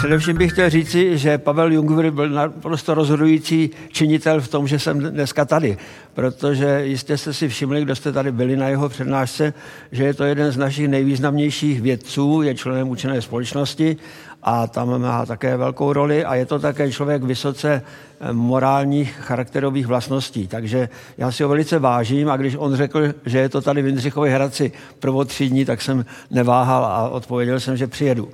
Především bych chtěl říci, že Pavel Jungwirth byl naprosto rozhodující činitel v tom, že jsem dneska tady, protože jistě jste si všimli, kdo jste tady byli na jeho přednášce, že je to jeden z našich nejvýznamnějších vědců, je členem učené společnosti a tam má také velkou roli a je to také člověk vysoce eh, morálních charakterových vlastností. Takže já si ho velice vážím a když on řekl, že je to tady v Jindřichově Hradci prvotřídní, tak jsem neváhal a odpověděl jsem, že přijedu.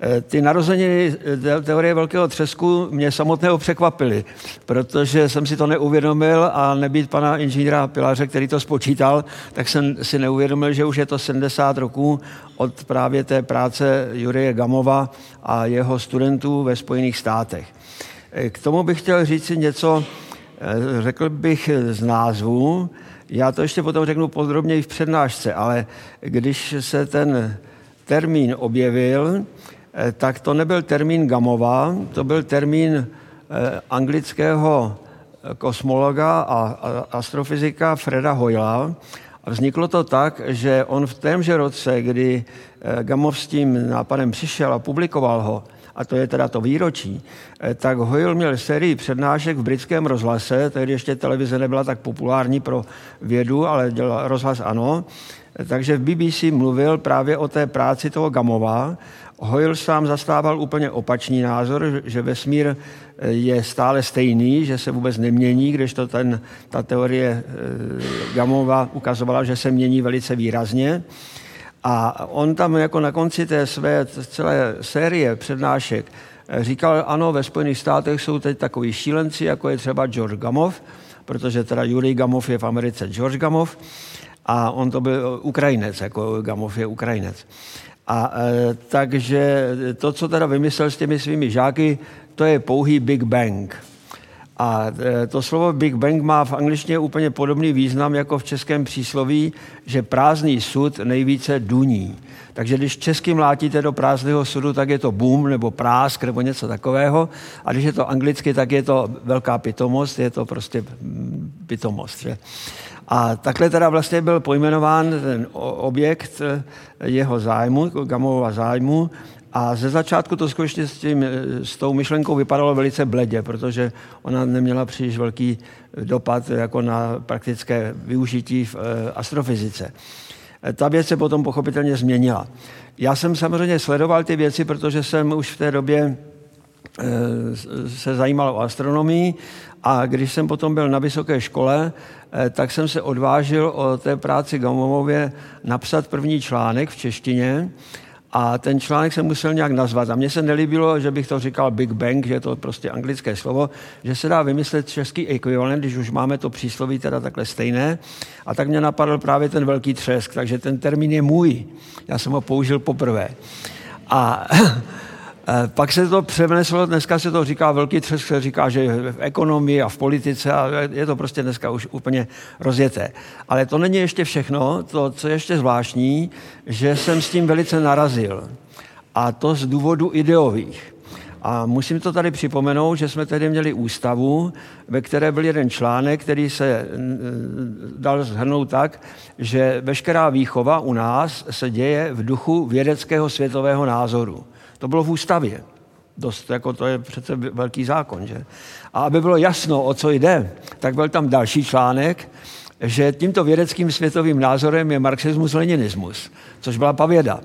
Eh, ty narozeniny eh, teorie velkého třesku mě samotného překvapily, protože jsem si to neuvědomil a nebýt pana inženýra Pilaře, který to spočítal, tak jsem si neuvědomil, že už je to 70 roků od právě té práce Jurie Gamova a jeho studentů ve Spojených státech. Eh, k tomu bych chtěl říct si něco, řekl bych z názvu, já to ještě potom řeknu podrobněji v přednášce, ale když se ten termín objevil, tak to nebyl termín Gamova, to byl termín eh, anglického eh, kosmologa a astrofyzika Freda Hoyla. A vzniklo to tak, že on v témže roce, kdy Gamov s tím nápadem přišel a publikoval ho, a to je teda to výročí, tak Hoyle měl sérii přednášek v britském rozhlase, tehdy ještě televize nebyla tak populární pro vědu, ale dělal rozhlas ano, takže v BBC mluvil právě o té práci toho Gamova Hoyle sám zastával úplně opačný názor, že vesmír eh, je stále stejný, že se vůbec nemění, když to ten, ta teorie eh, Gamova ukazovala, že se mění velice výrazně. A on tam jako na konci té své celé série přednášek eh, říkal, ano, ve Spojených státech jsou teď takový šílenci, jako je třeba George Gamov, protože teda Jurij Gamov je v Americe George Gamov, a on to byl Ukrajinec, jako Gamov je Ukrajinec. A e, takže to, co teda vymyslel s těmi svými žáky, to je pouhý Big Bang. A e, to slovo Big Bang má v angličtině úplně podobný význam jako v českém přísloví, že prázdný sud nejvíce duní. Takže když česky mlátíte do prázdného sudu, tak je to boom nebo prásk nebo něco takového. A když je to anglicky, tak je to velká pitomost, je to prostě mm, pitomost. Že? A takhle teda vlastně byl pojmenován ten objekt eh, jeho zájmu, Gamovova zájmu, a ze začátku to skutečně s, tím, eh, s tou myšlenkou vypadalo velice bledě, protože ona neměla příliš velký dopad jako na praktické využití v eh, astrofyzice. Ta věc se potom pochopitelně změnila. Já jsem samozřejmě sledoval ty věci, protože jsem už v té době se zajímal o astronomii a když jsem potom byl na vysoké škole, eh, tak jsem se odvážil o té práci Gamomově napsat první článek v češtině a ten článek jsem musel nějak nazvat. A mně se nelíbilo, že bych to říkal Big Bang, že je to prostě anglické slovo, že se dá vymyslet český ekvivalent, když už máme to přísloví teda takhle stejné. A tak mě napadl právě ten velký třesk, takže ten termín je můj. Já jsem ho použil poprvé. A Eh, pak se to přeneslo, dneska se to říká velký třesk, se říká, že v ekonomii a v politice a je to prostě dneska už úplně rozjeté. Ale to není ještě všechno, to, co je ještě zvláštní, že jsem s tím velice narazil. A to z důvodu ideových. A musím to tady připomenout, že jsme tedy měli ústavu, ve které byl jeden článek, který se dal zhrnout tak, že veškerá výchova u nás se děje v duchu vědeckého světového názoru. To bylo v ústavě. Dost, jako to je přece velký zákon, že? A aby bylo jasno, o co jde, tak byl tam další článek, že tímto vědeckým světovým názorem je marxismus-leninismus, což byla pavěda.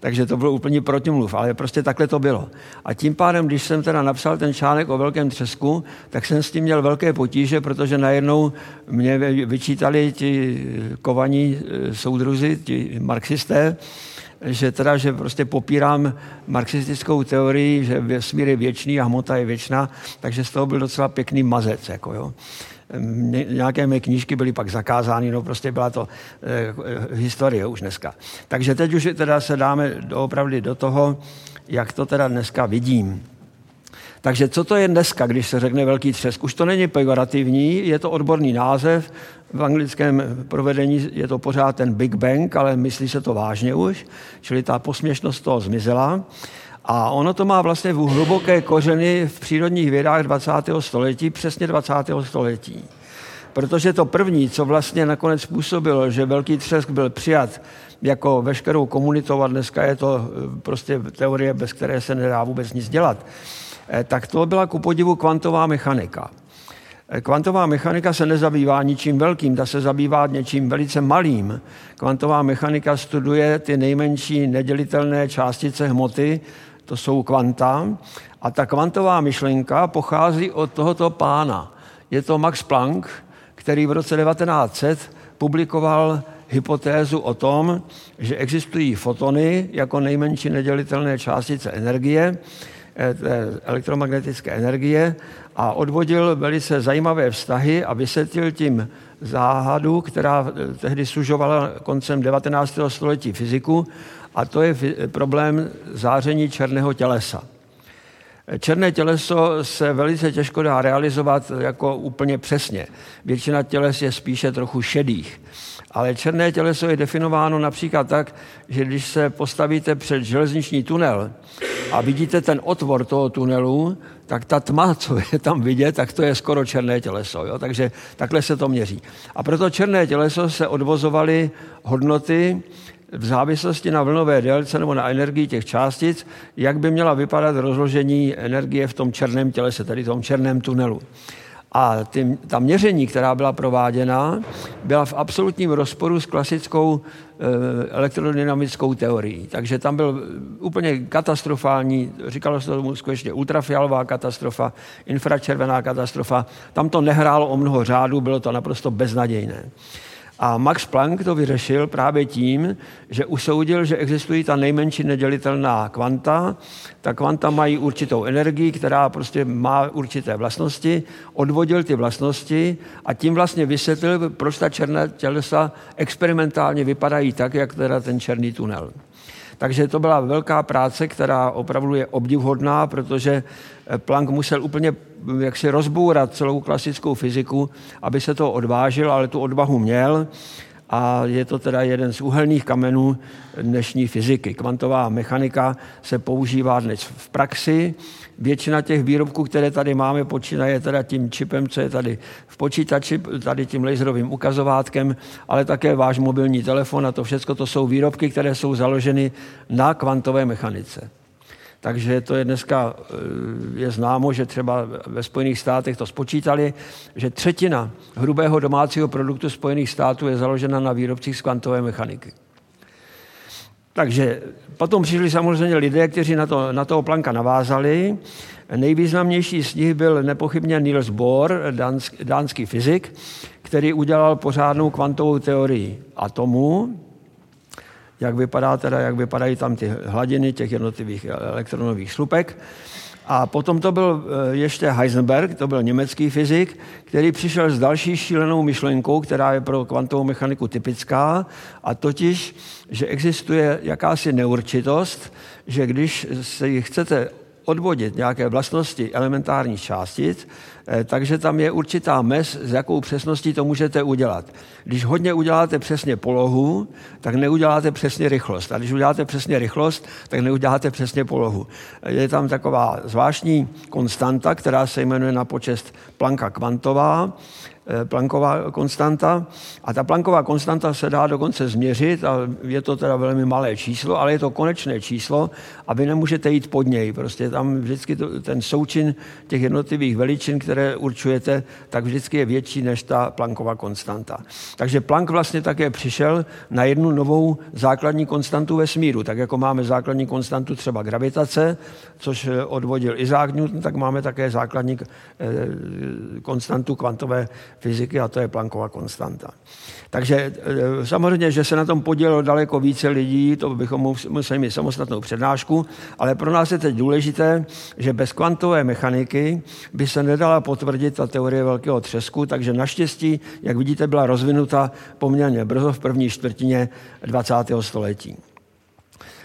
takže to byl úplný protimluv, ale prostě takhle to bylo. A tím pádem, když jsem teda napsal ten článek o velkém třesku, tak jsem s tím měl velké potíže, protože najednou mě vyčítali ti kovaní eh, soudruzi, ti marxisté, že teda, že prostě popírám marxistickou teorii, že vesmír je věčný a hmota je věčná, takže z toho byl docela pěkný mazec. Jako jo. Nějaké mé knížky byly pak zakázány, no prostě byla to eh, historie už dneska. Takže teď už teda se dáme opravdu do toho, jak to teda dneska vidím. Takže co to je dneska, když se řekne velký třesk? Už to není pejorativní, je to odborný název. V anglickém provedení je to pořád ten Big Bang, ale myslí se to vážně už, čili ta posměšnost toho zmizela. A ono to má vlastně v hluboké kořeny v přírodních vědách 20. století, přesně 20. století. Protože to první, co vlastně nakonec způsobilo, že velký třesk byl přijat jako veškerou komunitou a dneska je to prostě teorie, bez které se nedá vůbec nic dělat, tak to byla ku podivu kvantová mechanika. Eh, kvantová mechanika se nezabývá ničím velkým, ta se zabývá něčím velice malým. Kvantová mechanika studuje ty nejmenší nedělitelné částice hmoty, to jsou kvanta, a ta kvantová myšlenka pochází od tohoto pána. Je to Max Planck, který v roce 1900 publikoval hypotézu o tom, že existují fotony jako nejmenší nedělitelné částice energie, eh, elektromagnetické energie a odvodil velice zajímavé vztahy a vysvětlil tím záhadu, která eh, tehdy sužovala koncem 19. století fyziku, a to je problém záření černého tělesa. Černé těleso se velice těžko dá realizovat jako úplně přesně. Většina těles je spíše trochu šedých. Ale černé těleso je definováno například tak, že když se postavíte před železniční tunel a vidíte ten otvor toho tunelu, tak ta tma, co je tam vidět, tak to je skoro černé těleso. Jo? Takže takhle se to měří. A proto černé těleso se odvozovaly hodnoty, v závislosti na vlnové délce nebo na energii těch částic, jak by měla vypadat rozložení energie v tom černém tělese, tedy v tom černém tunelu. A ty, ta měření, která byla prováděna, byla v absolutním rozporu s klasickou e, elektrodynamickou teorií. Takže tam byl úplně katastrofální, říkalo se tomu skutečně ultrafialová katastrofa, infračervená katastrofa. Tam to nehrálo o mnoho řádů, bylo to naprosto beznadějné. A Max Planck to vyřešil právě tím, že usoudil, že existují ta nejmenší nedělitelná kvanta. Ta kvanta mají určitou energii, která prostě má určité vlastnosti, odvodil ty vlastnosti a tím vlastně vysvětlil, proč ta černá tělesa experimentálně vypadají tak, jak teda ten černý tunel. Takže to byla velká práce, která opravdu je obdivhodná, protože Planck musel úplně jak si rozbourat celou klasickou fyziku, aby se to odvážil, ale tu odvahu měl a je to teda jeden z úhelných kamenů dnešní fyziky. Kvantová mechanika se používá dnes v praxi. Většina těch výrobků, které tady máme, počínaje teda tím čipem, co je tady v počítači, tady tím laserovým ukazovátkem, ale také váš mobilní telefon a to všechno to jsou výrobky, které jsou založeny na kvantové mechanice. Takže to je dneska eh, je známo, že třeba ve Spojených státech to spočítali, že třetina hrubého domácího produktu Spojených států je založena na výrobcích z kvantové mechaniky. Takže potom přišli samozřejmě lidé, kteří na, to, na toho Planka navázali. Nejvýznamnější z nich byl nepochybně Niels Bohr, dánský, dánský fyzik, který udělal pořádnou kvantovou teorii atomů, jak, vypadá teda, jak vypadají tam ty hladiny těch jednotlivých elektronových slupek. A potom to byl eh, ještě Heisenberg, to byl německý fyzik, který přišel s další šílenou myšlenkou, která je pro kvantovou mechaniku typická, a totiž, že existuje jakási neurčitost, že když si chcete odvodit nějaké vlastnosti elementárních částic, eh, takže tam je určitá mez, s jakou přesností to můžete udělat. Když hodně uděláte přesně polohu, tak neuděláte přesně rychlost. A když uděláte přesně rychlost, tak neuděláte přesně polohu. Je tam taková zvláštní konstanta, která se jmenuje na počest Planka kvantová, Eh, Planková konstanta. A ta Planková konstanta se dá dokonce změřit a je to teda velmi malé číslo, ale je to konečné číslo a vy nemůžete jít pod něj. Prostě tam vždycky to, ten součin těch jednotlivých veličin, které určujete, tak vždycky je větší než ta Planková konstanta. Takže Planck vlastně také přišel na jednu novou základní konstantu vesmíru. Tak jako máme základní konstantu třeba gravitace, což odvodil Isaac Newton, tak máme také základní eh, konstantu kvantové fyziky a to je Planckova konstanta. Takže e, samozřejmě, že se na tom podělilo daleko více lidí, to bychom museli mít samostatnou přednášku, ale pro nás je teď důležité, že bez kvantové mechaniky by se nedala potvrdit ta teorie velkého třesku, takže naštěstí, jak vidíte, byla rozvinuta poměrně brzo v první čtvrtině 20. století.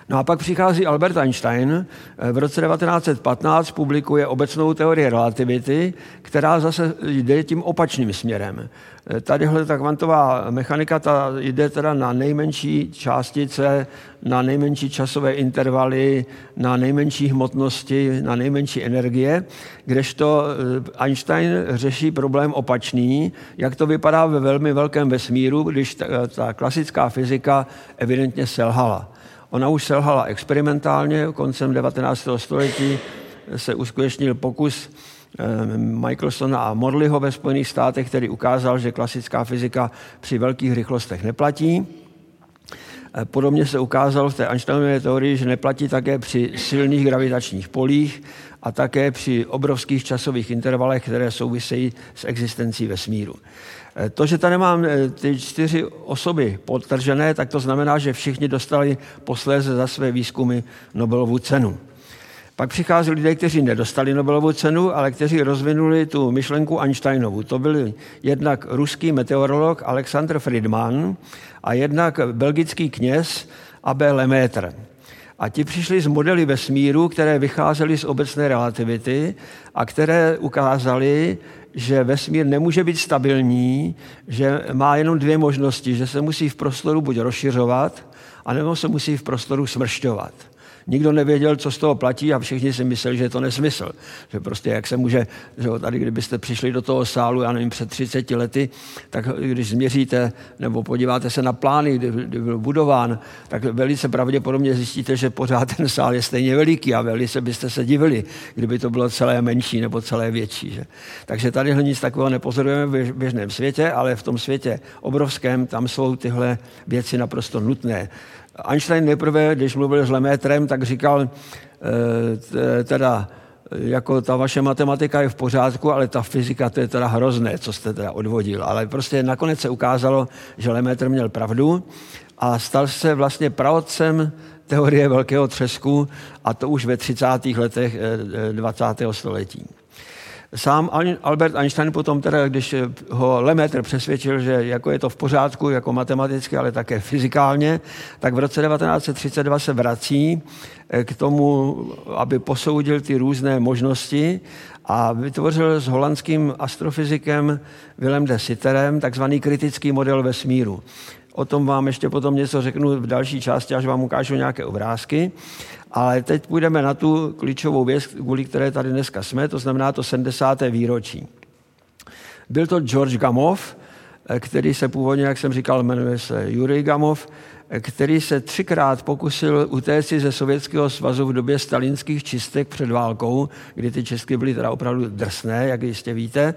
No a pak přichází Albert Einstein, eh, v roce 1915 publikuje obecnou teorii relativity, která zase jde tím opačným směrem. Eh, tadyhle ta kvantová mechanika ta jde teda na nejmenší částice, na nejmenší časové intervaly, na nejmenší hmotnosti, na nejmenší energie, kdežto eh, Einstein řeší problém opačný, jak to vypadá ve velmi velkém vesmíru, když ta, ta klasická fyzika evidentně selhala. Ona už selhala experimentálně, koncem 19. století se uskutečnil pokus eh, Michelsona a Morleyho ve Spojených státech, který ukázal, že klasická fyzika při velkých rychlostech neplatí. Eh, podobně se ukázalo v té Einsteinově teorii, že neplatí také při silných gravitačních polích a také při obrovských časových intervalech, které souvisejí s existencí vesmíru. Eh, to, že tady mám eh, ty čtyři osoby podtržené, tak to znamená, že všichni dostali posléze za své výzkumy Nobelovu cenu. Pak přichází lidé, kteří nedostali Nobelovu cenu, ale kteří rozvinuli tu myšlenku Einsteinovu. To byl jednak ruský meteorolog Alexander Friedman a jednak belgický kněz Abel Lemaitre. A ti přišli z modely vesmíru, které vycházely z obecné relativity a které ukázaly, že vesmír nemůže být stabilní, že má jenom dvě možnosti, že se musí v prostoru buď rozšiřovat, anebo se musí v prostoru smršťovat nikdo nevěděl, co z toho platí a všichni si mysleli, že je to nesmysl. Že prostě jak se může, že tady kdybyste přišli do toho sálu, já nevím, před 30 lety, tak když změříte nebo podíváte se na plány, kdy, kdy byl budován, tak velice pravděpodobně zjistíte, že pořád ten sál je stejně veliký a velice byste se divili, kdyby to bylo celé menší nebo celé větší. Že? Takže tady nic takového nepozorujeme v běžném světě, ale v tom světě obrovském tam jsou tyhle věci naprosto nutné. Einstein nejprve, když mluvil s Lemétrem, tak říkal, eh, teda jako ta vaše matematika je v pořádku, ale ta fyzika to je teda hrozné, co jste teda odvodil. Ale prostě nakonec se ukázalo, že Lemaitre měl pravdu a stal se vlastně praotcem teorie velkého třesku a to už ve 30. letech 20. Eh, století. Sám Albert Einstein potom teda, když ho Lemaitre přesvědčil, že jako je to v pořádku, jako matematicky, ale také fyzikálně, tak v roce 1932 se vrací eh, k tomu, aby posoudil ty různé možnosti a vytvořil s holandským astrofyzikem Willem de Sitterem takzvaný kritický model vesmíru. O tom vám ještě potom něco řeknu v další části, až vám ukážu nějaké obrázky. Ale teď půjdeme na tu klíčovou věc, kvůli které tady dneska jsme, to znamená to 70. výročí. Byl to George Gamov, který se původně, jak jsem říkal, jmenuje se Jurij Gamov, který se třikrát pokusil utéct ze Sovětského svazu v době stalinských čistek před válkou, kdy ty čistky byly teda opravdu drsné, jak jistě víte.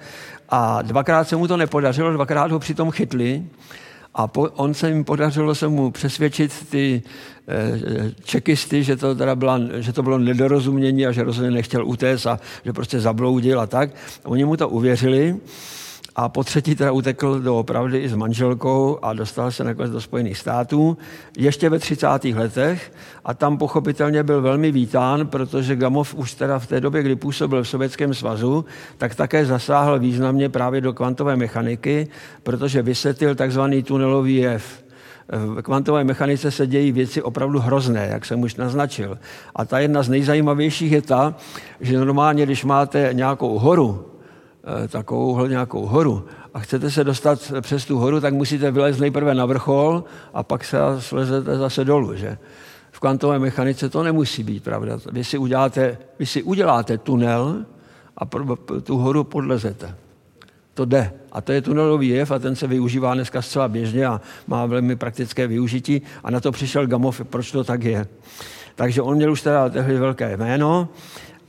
A dvakrát se mu to nepodařilo, dvakrát ho přitom chytli a po, on se jim podařilo se mu přesvědčit ty e, čekisty, že to, teda byla, že to bylo nedorozumění a že rozhodně nechtěl utéct a že prostě zabloudil a tak. Oni mu to uvěřili a po třetí teda utekl do opravdy i s manželkou a dostal se nakonec do Spojených států ještě ve 30. letech a tam pochopitelně byl velmi vítán, protože Gamov už teda v té době, kdy působil v Sovětském svazu, tak také zasáhl významně právě do kvantové mechaniky, protože vysvětlil takzvaný tunelový jev. V kvantové mechanice se dějí věci opravdu hrozné, jak jsem už naznačil. A ta jedna z nejzajímavějších je ta, že normálně, když máte nějakou horu, takovou nějakou horu a chcete se dostat přes tu horu, tak musíte vylézt nejprve na vrchol a pak se slezete zase dolů. Že? V kvantové mechanice to nemusí být, pravda. Vy si, uděláte, vy si uděláte tunel a tu horu podlezete. to jde. A to je tunelový jev a ten se využívá dneska zcela běžně a má velmi praktické využití. A na to přišel Gamov, proč to tak je. Takže on měl už teda tehdy velké jméno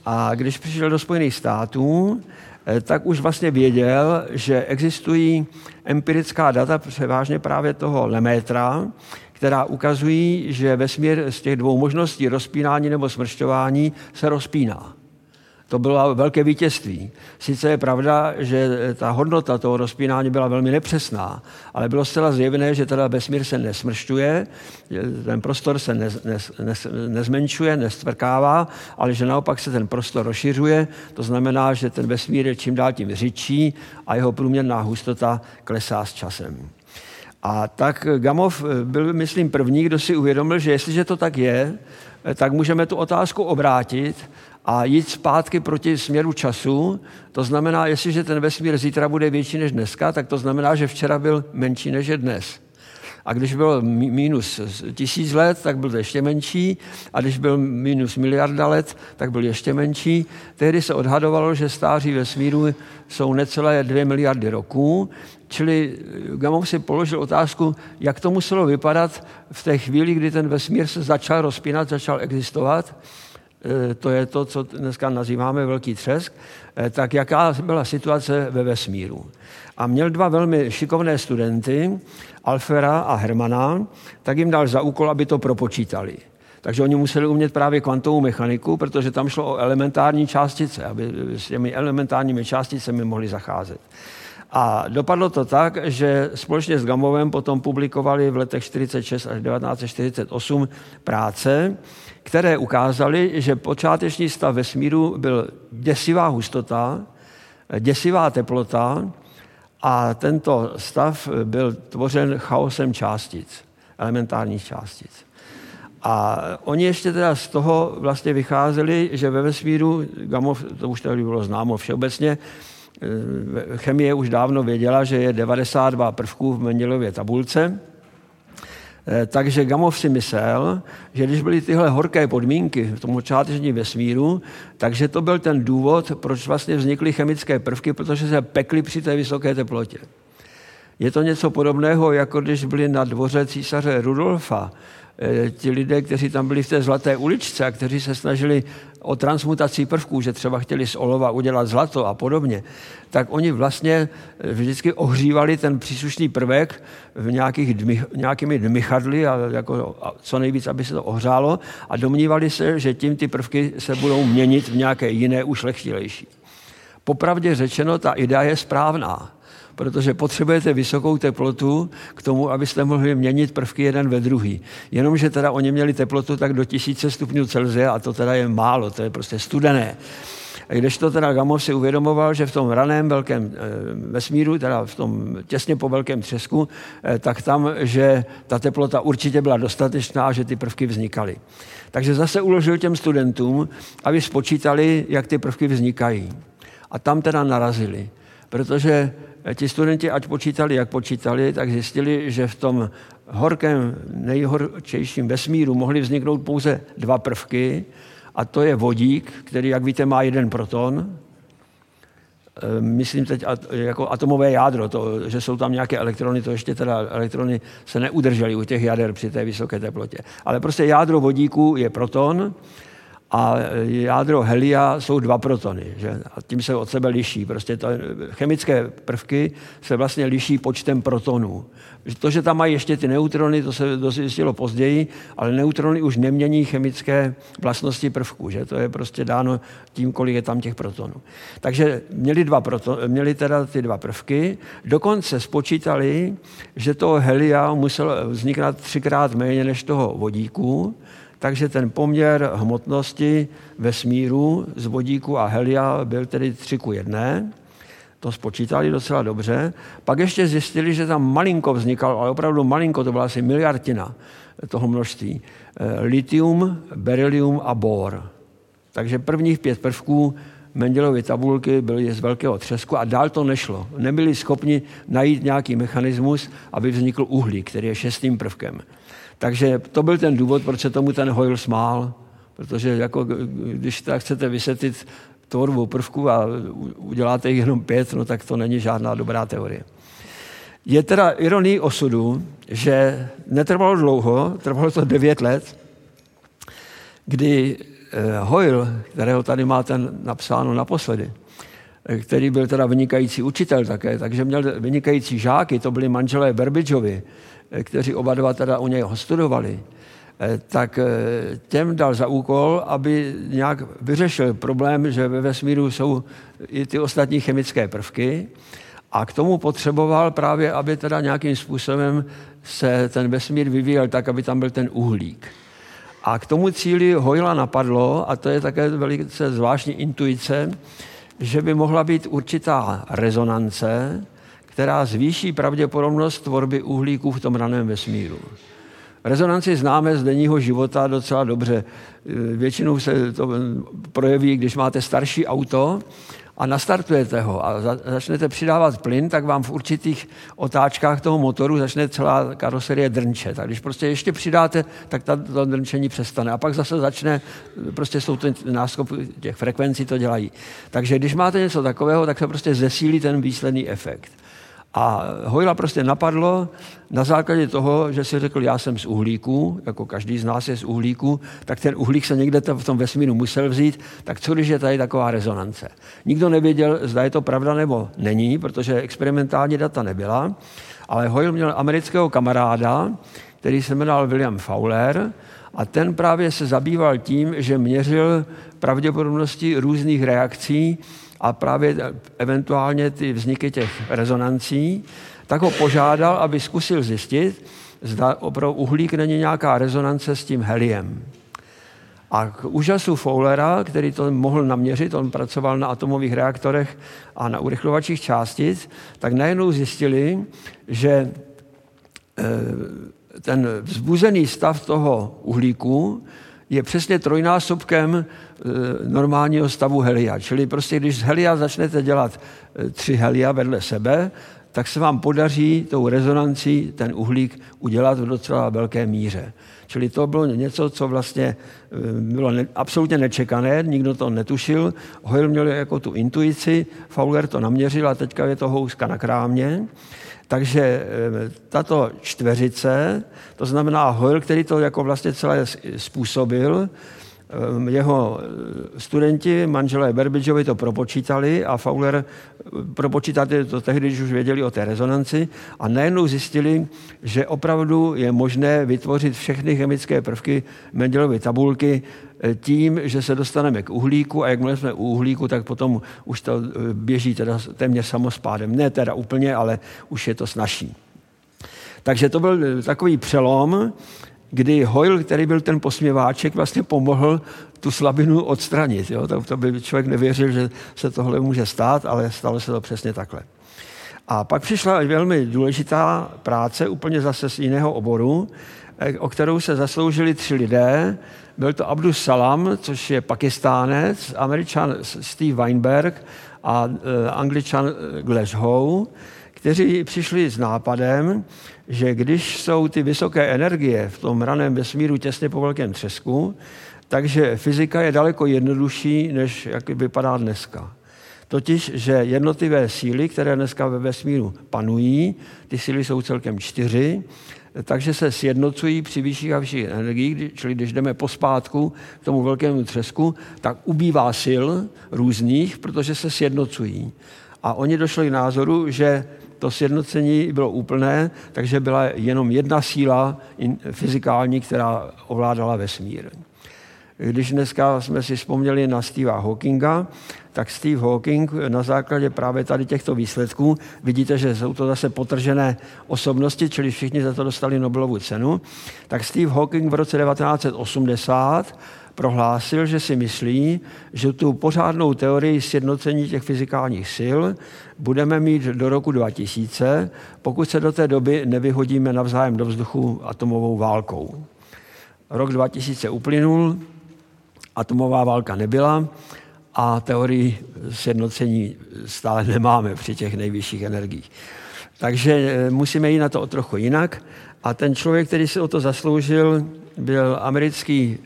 a když přišel do Spojených států, eh, tak už vlastně věděl, že existují empirická data, převážně právě toho Lemetra, která ukazují, že vesmír z těch dvou možností rozpínání nebo smršťování se rozpíná. To bylo velké vítězství. Sice je pravda, že ta hodnota toho rozpínání byla velmi nepřesná, ale bylo zcela zjevné, že teda vesmír se nesmršťuje, ten prostor se ne, ne, ne, nezmenšuje, nestvrkává, ale že naopak se ten prostor rozšiřuje. To znamená, že ten vesmír je čím dál tím řidší a jeho průměrná hustota klesá s časem. A tak Gamov byl, myslím, první, kdo si uvědomil, že jestliže to tak je, tak můžeme tu otázku obrátit a jít zpátky proti směru času. To znamená, jestliže ten vesmír zítra bude větší než dneska, tak to znamená, že včera byl menší než je dnes. A když byl minus tisíc let, tak byl ještě menší. A když byl minus miliarda let, tak byl ještě menší. Tehdy se odhadovalo, že stáří vesmíru jsou necelé dvě miliardy roků. Čili Gamov si položil otázku, jak to muselo vypadat v té chvíli, kdy ten vesmír se začal rozpínat, začal existovat Eh, to je to, co dneska nazýváme velký třesk, eh, tak jaká byla situace ve vesmíru. A měl dva velmi šikovné studenty, Alfera a Hermana, tak jim dal za úkol, aby to propočítali. Takže oni museli umět právě kvantovou mechaniku, protože tam šlo o elementární částice, aby s těmi elementárními částicemi mohli zacházet. A dopadlo to tak, že společně s Gamovem potom publikovali v letech 46 až 1948 práce, které ukázaly, že počáteční stav vesmíru byl děsivá hustota, děsivá teplota a tento stav byl tvořen chaosem částic, elementárních částic. A oni ještě teda z toho vlastně vycházeli, že ve vesmíru, Gamov, to už tady bylo známo všeobecně, eh, chemie už dávno věděla, že je 92 prvků v Mendelově tabulce, takže Gamov si myslel, že když byly tyhle horké podmínky v tom čáteční vesmíru, takže to byl ten důvod, proč vlastně vznikly chemické prvky, protože se pekly při té vysoké teplotě. Je to něco podobného, jako když byli na dvoře císaře Rudolfa Eh, ti lidé, kteří tam byli v té zlaté uličce a kteří se snažili o transmutaci prvků, že třeba chtěli z olova udělat zlato a podobně, tak oni vlastně eh, vždycky ohřívali ten příslušný prvek v nějakých dmy, nějakými dmychadly a jako a co nejvíc, aby se to ohřálo a domnívali se, že tím ty prvky se budou měnit v nějaké jiné, už lehtilejší. Popravdě řečeno, ta idea je správná protože potřebujete vysokou teplotu k tomu, abyste mohli měnit prvky jeden ve druhý. Jenomže teda oni měli teplotu tak do tisíce stupňů Celsia a to teda je málo, to je prostě studené. Když to teda Gamov si uvědomoval, že v tom raném velkém eh, vesmíru, teda v tom těsně po velkém třesku, eh, tak tam, že ta teplota určitě byla dostatečná, že ty prvky vznikaly. Takže zase uložil těm studentům, aby spočítali, jak ty prvky vznikají. A tam teda narazili, protože ti studenti, ať počítali, jak počítali, tak zjistili, že v tom horkém, nejhorčejším vesmíru mohly vzniknout pouze dva prvky, a to je vodík, který, jak víte, má jeden proton, e, myslím teď jako atomové jádro, to, že jsou tam nějaké elektrony, to ještě teda elektrony se neudržely u těch jader při té vysoké teplotě. Ale prostě jádro vodíku je proton a jádro helia jsou dva protony. Že? A tím se od sebe liší. Prostě to, chemické prvky se vlastně liší počtem protonů. To, že tam mají ještě ty neutrony, to se dozjistilo později, ale neutrony už nemění chemické vlastnosti prvků. Že? To je prostě dáno tím, kolik je tam těch protonů. Takže měli, dva proton, měli teda ty dva prvky, dokonce spočítali, že toho helia muselo vzniknout třikrát méně než toho vodíku, takže ten poměr hmotnosti vesmíru z vodíku a helia byl tedy 3 ku 1. To spočítali docela dobře. Pak ještě zjistili, že tam malinko vznikalo, ale opravdu malinko, to byla asi miliardina toho množství. Eh, litium, berylium a bor. Takže prvních pět prvků Mendelovy tabulky byly z velkého třesku a dál to nešlo. Nebyli schopni najít nějaký mechanismus, aby vznikl uhlík, který je šestým prvkem. Takže to byl ten důvod, proč se tomu ten Hoyle smál. Protože jako, když tak chcete vysvětlit tvorbu prvků a uděláte jich jenom pět, no tak to není žádná dobrá teorie. Je teda ironií osudu, že netrvalo dlouho, trvalo to devět let, kdy eh, Hoyle, kterého tady máte napsáno naposledy, eh, který byl teda vynikající učitel také, takže měl vynikající žáky, to byli manželé Berbidžovi, kteří oba dva teda u něj studovali, tak těm dal za úkol, aby nějak vyřešil problém, že ve vesmíru jsou i ty ostatní chemické prvky a k tomu potřeboval právě, aby teda nějakým způsobem se ten vesmír vyvíjel tak, aby tam byl ten uhlík. A k tomu cíli Hojla napadlo, a to je také velice zvláštní intuice, že by mohla být určitá rezonance, která zvýší pravděpodobnost tvorby uhlíků v tom raném vesmíru. Rezonanci známe z denního života docela dobře. Většinou se to projeví, když máte starší auto a nastartujete ho a začnete přidávat plyn, tak vám v určitých otáčkách toho motoru začne celá karoserie drnčet. A když prostě ještě přidáte, tak ta, to drnčení přestane. A pak zase začne, prostě jsou to náskop těch frekvencí, to dělají. Takže když máte něco takového, tak se prostě zesílí ten výsledný efekt. A Hojla prostě napadlo na základě toho, že si řekl, já jsem z uhlíku, jako každý z nás je z uhlíku, tak ten uhlík se někde v tom vesmíru musel vzít, tak co když je tady taková rezonance? Nikdo nevěděl, zda je to pravda nebo není, protože experimentální data nebyla, ale Hoyle měl amerického kamaráda, který se jmenoval William Fowler, a ten právě se zabýval tím, že měřil pravděpodobnosti různých reakcí a právě eventuálně ty vzniky těch rezonancí, tak ho požádal, aby zkusil zjistit, zda opravdu uhlík není nějaká rezonance s tím heliem. A k úžasu Fowlera, který to mohl naměřit, on pracoval na atomových reaktorech a na urychlovačích částic, tak najednou zjistili, že e, ten vzbuzený stav toho uhlíku je přesně trojnásobkem eh, normálního stavu helia. Čili prostě, když z helia začnete dělat eh, tři helia vedle sebe, tak se vám podaří tou rezonancí ten uhlík udělat v docela velké míře. Čili to bylo něco, co vlastně eh, bylo ne, absolutně nečekané, nikdo to netušil. Hoyle měl jako tu intuici, Fowler to naměřil a teďka je to houska na krámě. Takže eh, tato čtveřice, to znamená Hoyle, který to jako vlastně celé způsobil, jeho eh, studenti, manželé Berbidžovi to propočítali a Fowler propočítali to tehdy, když už věděli o té rezonanci a najednou zjistili, že opravdu je možné vytvořit všechny chemické prvky Mendelovy tabulky tím, že se dostaneme k uhlíku a jakmile jsme u uhlíku, tak potom už to eh, běží teda téměř samospádem. Ne teda úplně, ale už je to snažší. Takže to byl eh, takový přelom, kdy Hoyle, který byl ten posměváček, vlastně pomohl tu slabinu odstranit. Jo? To, to by člověk nevěřil, že se tohle může stát, ale stalo se to přesně takhle. A pak přišla velmi důležitá práce, úplně zase z jiného oboru, eh, o kterou se zasloužili tři lidé, byl to Abdus Salam, což je pakistánec, američan Steve Weinberg a e, angličan e, Glasgow, kteří přišli s nápadem, že když jsou ty vysoké energie v tom raném vesmíru těsně po velkém třesku, takže fyzika je daleko jednodušší, než jak vypadá dneska. Totiž, že jednotlivé síly, které dneska ve vesmíru panují, ty síly jsou celkem čtyři, takže se sjednocují při vyšších a vyšších energiích, čili když jdeme pospátku k tomu velkému třesku, tak ubývá sil různých, protože se sjednocují. A oni došli k názoru, že to sjednocení bylo úplné, takže byla jenom jedna síla fyzikální, která ovládala vesmír. Když dneska jsme si vzpomněli na Steva Hawkinga, tak Steve Hawking na základě právě tady těchto výsledků, vidíte, že jsou to zase potržené osobnosti, čili všichni za to dostali Nobelovu cenu, tak Steve Hawking v roce 1980 prohlásil, že si myslí, že tu pořádnou teorii sjednocení těch fyzikálních sil budeme mít do roku 2000, pokud se do té doby nevyhodíme navzájem do vzduchu atomovou válkou. Rok 2000 uplynul, atomová válka nebyla a teorii sjednocení stále nemáme při těch nejvyšších energiích. Takže eh, musíme jít na to o trochu jinak. A ten člověk, který se o to zasloužil, byl americký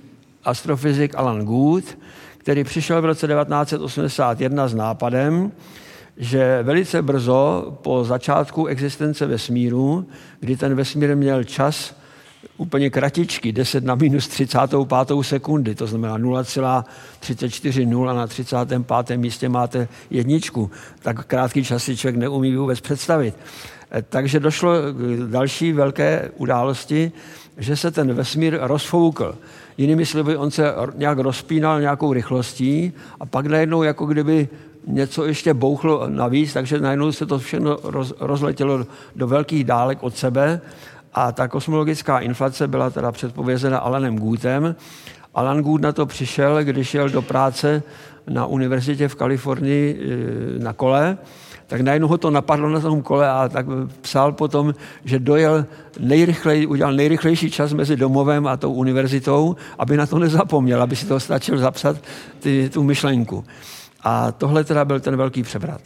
astrofyzik Alan Good, který přišel v roce 1981 s nápadem, že velice brzo po začátku existence vesmíru, kdy ten vesmír měl čas úplně kratičky, 10 na minus 35. sekundy, to znamená 0,340 na 35. místě máte jedničku. Tak krátký čas si člověk neumí vůbec představit. Eh, takže došlo k další velké události, že se ten vesmír rozfoukl. Jinými slovy, on se nějak rozpínal nějakou rychlostí a pak najednou jako kdyby něco ještě bouchlo navíc, takže najednou se to všechno roz, rozletělo do velkých dálek od sebe a ta kosmologická inflace byla teda předpovězena Alanem Gootem. Alan Good na to přišel, když jel do práce na univerzitě v Kalifornii e, na kole, tak najednou ho to napadlo na tom kole a tak psal potom, že dojel nejrychlej, udělal nejrychlejší čas mezi domovem a tou univerzitou, aby na to nezapomněl, aby si to stačil zapsat ty, tu myšlenku. A tohle teda byl ten velký převrat.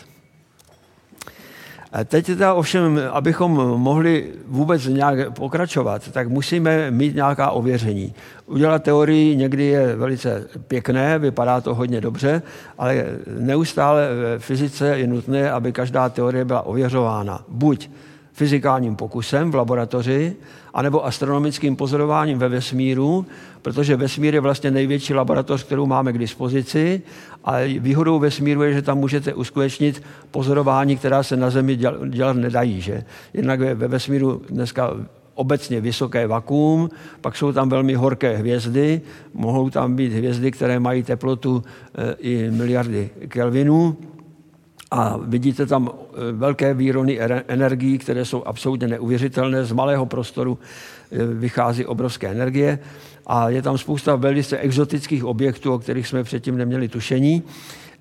Teď teda ovšem, abychom mohli vůbec nějak pokračovat, tak musíme mít nějaká ověření. Udělat teorii někdy je velice pěkné, vypadá to hodně dobře, ale neustále v fyzice je nutné, aby každá teorie byla ověřována. Buď fyzikálním pokusem v laboratoři, anebo astronomickým pozorováním ve vesmíru, protože vesmír je vlastně největší laboratoř, kterou máme k dispozici a výhodou vesmíru je, že tam můžete uskutečnit pozorování, která se na Zemi dělat nedají. Že? Jednak ve vesmíru dneska obecně vysoké vakuum, pak jsou tam velmi horké hvězdy, mohou tam být hvězdy, které mají teplotu eh, i miliardy kelvinů, a vidíte tam e, velké výrony energií, které jsou absolutně neuvěřitelné. Z malého prostoru e, vychází obrovské energie a je tam spousta velice exotických objektů, o kterých jsme předtím neměli tušení.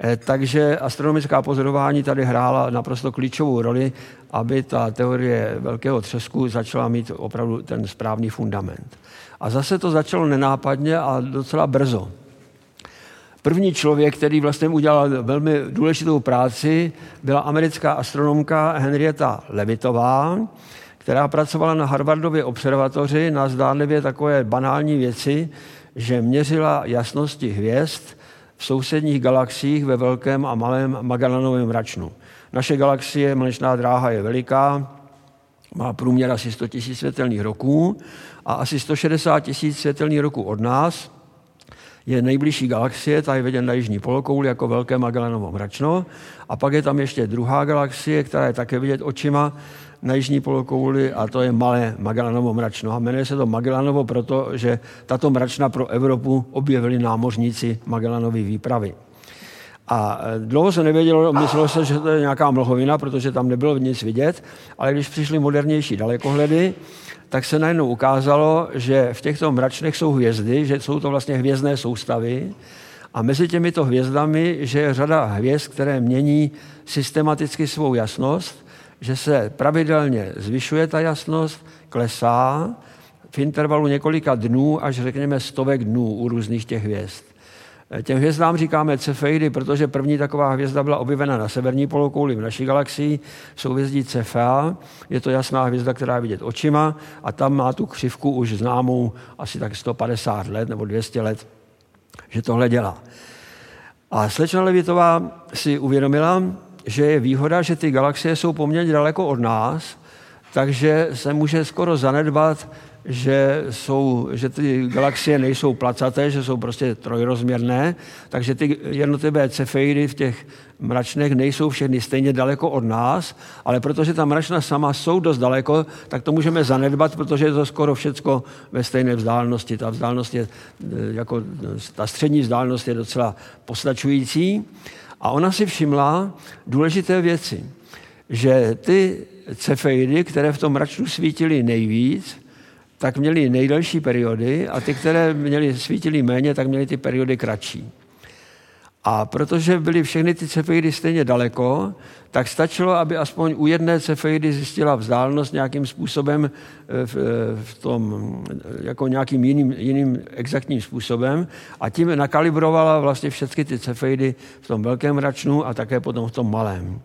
E, takže astronomická pozorování tady hrála naprosto klíčovou roli, aby ta teorie velkého třesku začala mít opravdu ten správný fundament. A zase to začalo nenápadně a docela brzo. První člověk, který vlastně udělal velmi důležitou práci, byla americká astronomka Henrietta Levitová, která pracovala na Harvardově observatoři na zdánlivě takové banální věci, že měřila jasnosti hvězd v sousedních galaxiích ve velkém a malém Magellanovém mračnu. Naše galaxie, mlečná dráha je veliká, má průměr asi 100 000 světelných roků a asi 160 000 světelných roků od nás – je nejbližší galaxie, ta je viděn na jižní polokouli jako velké Magellanovo mračno. A pak je tam ještě druhá galaxie, která je také vidět očima na jižní polokouli a to je malé Magellanovo mračno. A jmenuje se to Magellanovo proto, že tato mračna pro Evropu objevili námořníci Magellanovy výpravy. A e, dlouho se nevědělo, myslelo se, že to je nějaká mlhovina, protože tam nebylo nic vidět, ale když přišly modernější dalekohledy, tak se najednou ukázalo, že v těchto mračnech jsou hvězdy, že jsou to vlastně hvězdné soustavy a mezi těmito hvězdami, že je řada hvězd, které mění systematicky svou jasnost, že se pravidelně zvyšuje ta jasnost, klesá v intervalu několika dnů až řekněme stovek dnů u různých těch hvězd. Těm hvězdám říkáme cefeidy, protože první taková hvězda byla objevena na severní polokouli v naší galaxii, souhvězdí Cefea. Je to jasná hvězda, která je vidět očima a tam má tu křivku už známou asi tak 150 let nebo 200 let, že tohle dělá. A slečna Levitová si uvědomila, že je výhoda, že ty galaxie jsou poměrně daleko od nás, takže se může skoro zanedbat že, jsou, že ty galaxie nejsou placaté, že jsou prostě trojrozměrné, takže ty jednotlivé cefeidy v těch mračnech nejsou všechny stejně daleko od nás, ale protože ta mračna sama jsou dost daleko, tak to můžeme zanedbat, protože je to skoro všecko ve stejné vzdálenosti. Ta vzdálenost je, jako ta střední vzdálenost je docela postačující. A ona si všimla důležité věci, že ty cefeidy, které v tom mračnu svítily nejvíc, tak měli nejdelší periody a ty, které měli, svítily méně, tak měly ty periody kratší. A protože byly všechny ty cefeidy stejně daleko, tak stačilo, aby aspoň u jedné cefeidy zjistila vzdálenost nějakým způsobem eh, v, eh, v tom, jako nějakým jiným, jiným exaktním způsobem a tím nakalibrovala vlastně všechny ty cefeidy v tom velkém mračnu a také potom v tom malém.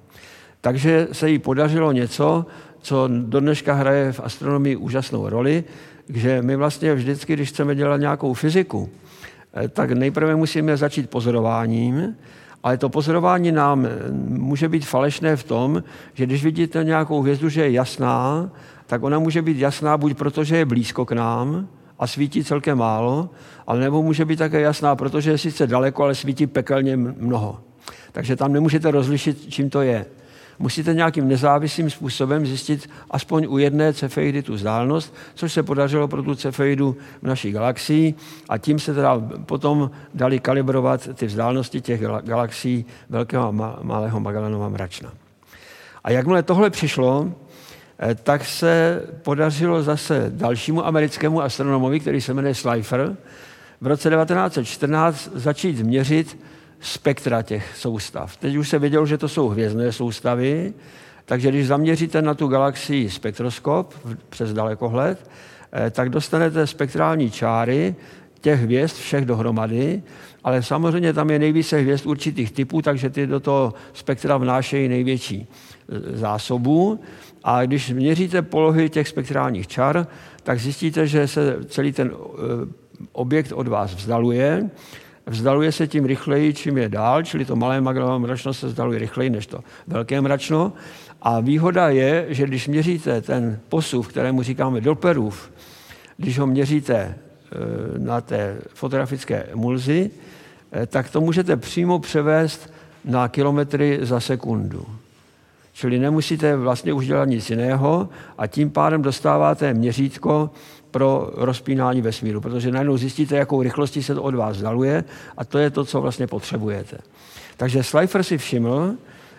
Takže se jí podařilo něco, co do dneška hraje v astronomii úžasnou roli, že my vlastně vždycky, když chceme dělat nějakou fyziku, tak nejprve musíme začít pozorováním, ale to pozorování nám může být falešné v tom, že když vidíte nějakou hvězdu, že je jasná, tak ona může být jasná buď proto, že je blízko k nám a svítí celkem málo, ale nebo může být také jasná, protože je sice daleko, ale svítí pekelně mnoho. Takže tam nemůžete rozlišit, čím to je. Musíte nějakým nezávislým způsobem zjistit aspoň u jedné cefeidy tu vzdálenost, což se podařilo pro tu cefeidu v naší galaxii a tím se teda potom dali kalibrovat ty vzdálenosti těch galaxií velkého a malého Magellanova mračna. A jakmile tohle přišlo, eh, tak se podařilo zase dalšímu americkému astronomovi, který se jmenuje Slifer, v roce 1914 začít měřit spektra těch soustav. Teď už se vědělo, že to jsou hvězdné soustavy, takže když zaměříte na tu galaxii spektroskop přes dalekohled, eh, tak dostanete spektrální čáry těch hvězd všech dohromady, ale samozřejmě tam je nejvíce hvězd určitých typů, takže ty do toho spektra vnášejí největší eh, zásobu. A když měříte polohy těch spektrálních čar, tak zjistíte, že se celý ten eh, objekt od vás vzdaluje vzdaluje se tím rychleji, čím je dál, čili to malé Magellanovo mračno se vzdaluje rychleji než to velké mračno. A výhoda je, že když měříte ten posuv, kterému říkáme Dopplerův, když ho měříte e, na té fotografické emulzi, e, tak to můžete přímo převést na kilometry za sekundu. Čili nemusíte vlastně už dělat nic jiného a tím pádem dostáváte měřítko pro rozpínání vesmíru, protože najednou zjistíte, jakou rychlostí se to od vás vzdaluje a to je to, co vlastně potřebujete. Takže Slifer si všiml,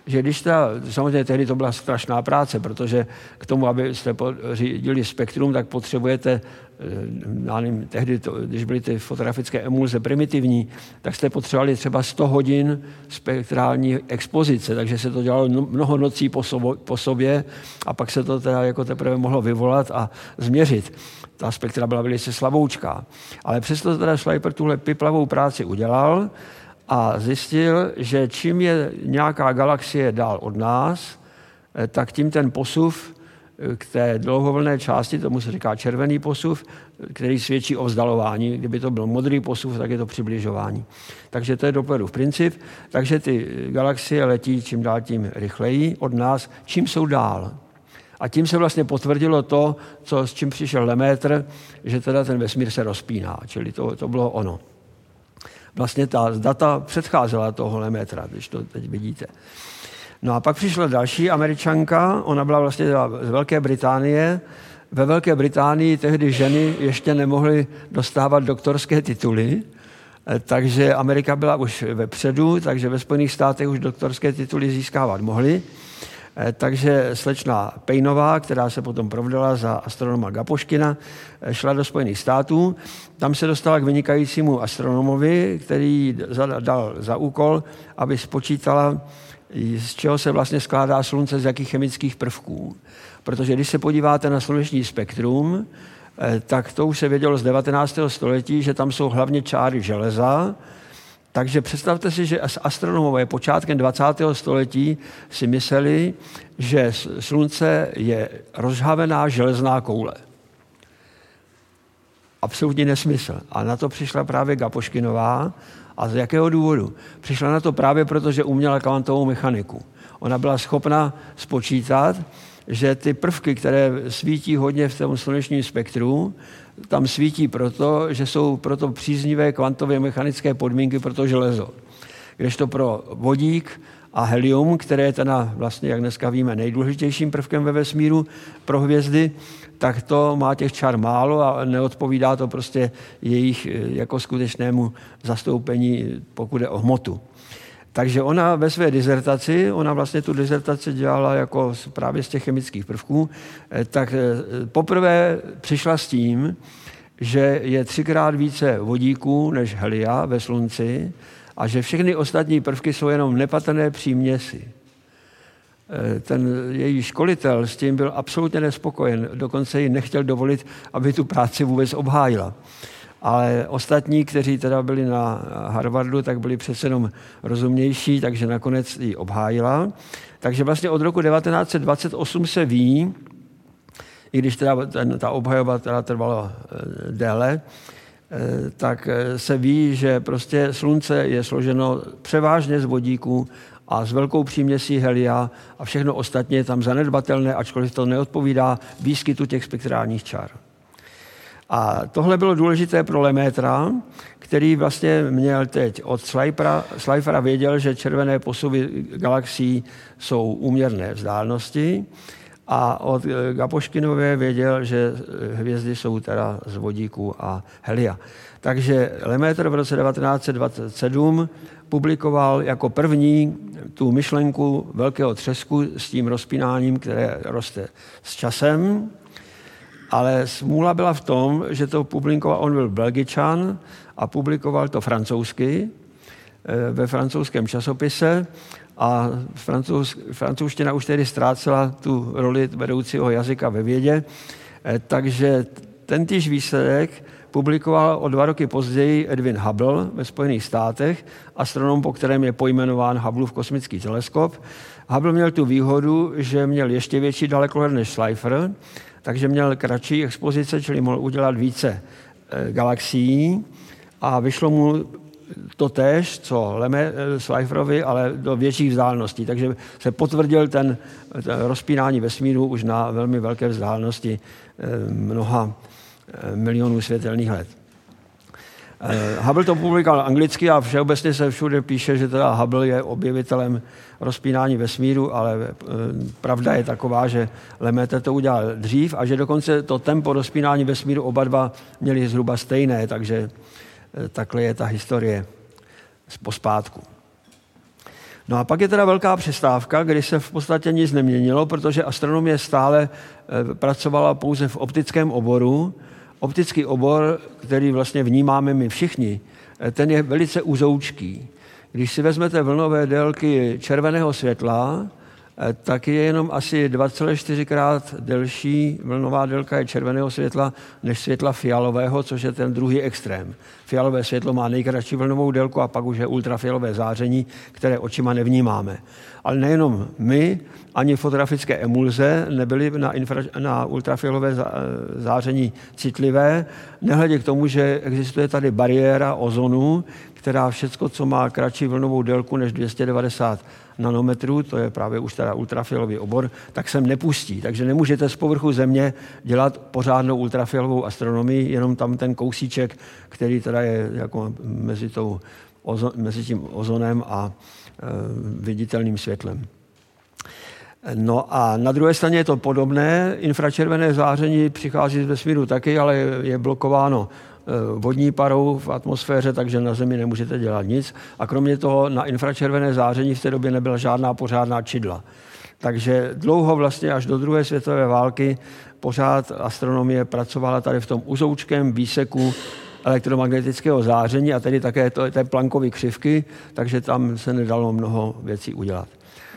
že když ta, samozřejmě tehdy to byla strašná práce, protože k tomu, abyste řídili spektrum, tak potřebujete, eh, já nevím, tehdy, to, když byly ty fotografické emulze primitivní, tak jste potřebovali třeba 100 hodin spektrální expozice, takže se to dělalo no, mnoho nocí po, po sobě a pak se to teda jako teprve mohlo vyvolat a změřit. Ta spektra byla velice slaboučká. Ale přesto teda Schleiper tuhle piplavou práci udělal, a zjistil, že čím je nějaká galaxie dál od nás, eh, tak tím ten posuv eh, k té dlouhovlné části, tomu se říká červený posuv, který svědčí o vzdalování. Kdyby to byl modrý posuv, tak je to přibližování. Takže to je Dopplerův princip. Takže ty galaxie letí čím dál tím rychleji od nás, čím jsou dál. A tím se vlastně potvrdilo to, co, s čím přišel Lemaitre, že teda ten vesmír se rozpíná. Čili to, to bylo ono vlastně ta data předcházela tohohle metra, když to teď vidíte. No a pak přišla další američanka, ona byla vlastně z Velké Británie. Ve Velké Británii tehdy ženy ještě nemohly dostávat doktorské tituly, eh, takže Amerika byla už vepředu, takže ve Spojených státech už doktorské tituly získávat mohly. Eh, takže slečna Pejnová, která se potom provdala za astronoma Gapoškina, eh, šla do Spojených států. Tam se dostala k vynikajícímu astronomovi, který dal za úkol, aby spočítala, z čeho se vlastně skládá Slunce, z jakých chemických prvků. Protože když se podíváte na sluneční spektrum, eh, tak to už se vědělo z 19. století, že tam jsou hlavně čáry železa, takže představte si, že astronomové počátkem 20. století si mysleli, že slunce je rozhavená železná koule. Absolutní nesmysl. A na to přišla právě Gapoškinová. A z jakého důvodu? Přišla na to právě proto, že uměla kvantovou mechaniku. Ona byla schopna spočítat, že ty prvky, které svítí hodně v tom slunečním spektru, tam svítí proto, že jsou proto příznivé kvantové mechanické podmínky pro to železo. Kdežto pro vodík a helium, které je teda vlastně, jak dneska víme, nejdůležitějším prvkem ve vesmíru pro hvězdy, tak to má těch čar málo a neodpovídá to prostě jejich eh, jako skutečnému zastoupení, pokud je o hmotu. Takže ona ve své dizertaci, ona vlastně tu dizertaci dělala jako právě z těch chemických prvků, eh, tak eh, poprvé přišla s tím, že je třikrát více vodíků než helia ve slunci a že všechny ostatní prvky jsou jenom nepatrné příměsi. Eh, ten její školitel s tím byl absolutně nespokojen, dokonce ji nechtěl dovolit, aby tu práci vůbec obhájila ale ostatní, kteří teda byli na Harvardu, tak byli přece jenom rozumnější, takže nakonec ji obhájila. Takže vlastně od roku 1928 se ví, i když teda ta obhajoba teda trvala e, déle, tak se ví, že prostě slunce je složeno převážně z vodíku a s velkou příměsí helia a všechno ostatně je tam zanedbatelné, ačkoliv to neodpovídá výskytu těch spektrálních čar. A tohle bylo důležité pro Lemétra, který vlastně měl teď od Schleifera, věděl, že červené posuvy galaxií jsou úměrné vzdálenosti a od Gapoškinové věděl, že hvězdy jsou teda z vodíku a helia. Takže Lemaitre v roce 1927 publikoval jako první tu myšlenku velkého třesku s tím rozpínáním, které roste s časem, ale smůla byla v tom, že to publikoval, on byl belgičan a publikoval to francouzsky eh, ve francouzském časopise a francouz, francouzština už tedy ztrácela tu roli vedoucího jazyka ve vědě, eh, takže ten týž výsledek publikoval o dva roky později Edwin Hubble ve Spojených státech, astronom, po kterém je pojmenován Hubbleův kosmický teleskop. Hubble měl tu výhodu, že měl ještě větší dalekohled než Schleifer, takže měl kratší expozice, čili mohl udělat více eh, galaxií a vyšlo mu to též, co Leme Schleiferovi, ale do větších vzdáleností. Takže se potvrdil ten, ten rozpínání vesmíru už na velmi velké vzdálenosti eh, mnoha eh, milionů světelných let. Hubble to publikoval anglicky a všeobecně se všude píše, že teda Hubble je objevitelem rozpínání vesmíru, ale eh, pravda je taková, že Lemaitre to udělal dřív a že dokonce to tempo rozpínání vesmíru oba dva měli zhruba stejné, takže eh, takhle je ta historie z pospátku. No a pak je teda velká přestávka, kdy se v podstatě nic neměnilo, protože astronomie stále eh, pracovala pouze v optickém oboru. Optický obor, který vlastně vnímáme my všichni, ten je velice uzoučký. Když si vezmete vlnové délky červeného světla, eh, tak je jenom asi 2,4 krát delší vlnová délka je červeného světla než světla fialového, což je ten druhý extrém. Fialové světlo má nejkratší vlnovou délku a pak už je ultrafialové záření, které očima nevnímáme. Ale nejenom my, ani fotografické emulze nebyly na, infra, na ultrafialové záření citlivé, nehledě k tomu, že existuje tady bariéra ozonu, která všecko, co má kratší vlnovou délku než 290 nanometrů, to je právě už teda ultrafialový obor, tak sem nepustí. Takže nemůžete z povrchu země dělat pořádnou ultrafialovou astronomii, jenom tam ten kousíček, který teda je jako mezi, tou, mezi tím ozonem a e, viditelným světlem. No a na druhé straně je to podobné. Infračervené záření přichází z vesmíru taky, ale je blokováno vodní parou v atmosféře, takže na Zemi nemůžete dělat nic. A kromě toho na infračervené záření v té době nebyla žádná pořádná čidla. Takže dlouho vlastně až do druhé světové války pořád astronomie pracovala tady v tom uzoučkém výseku elektromagnetického záření a tedy také té plankové křivky, takže tam se nedalo mnoho věcí udělat.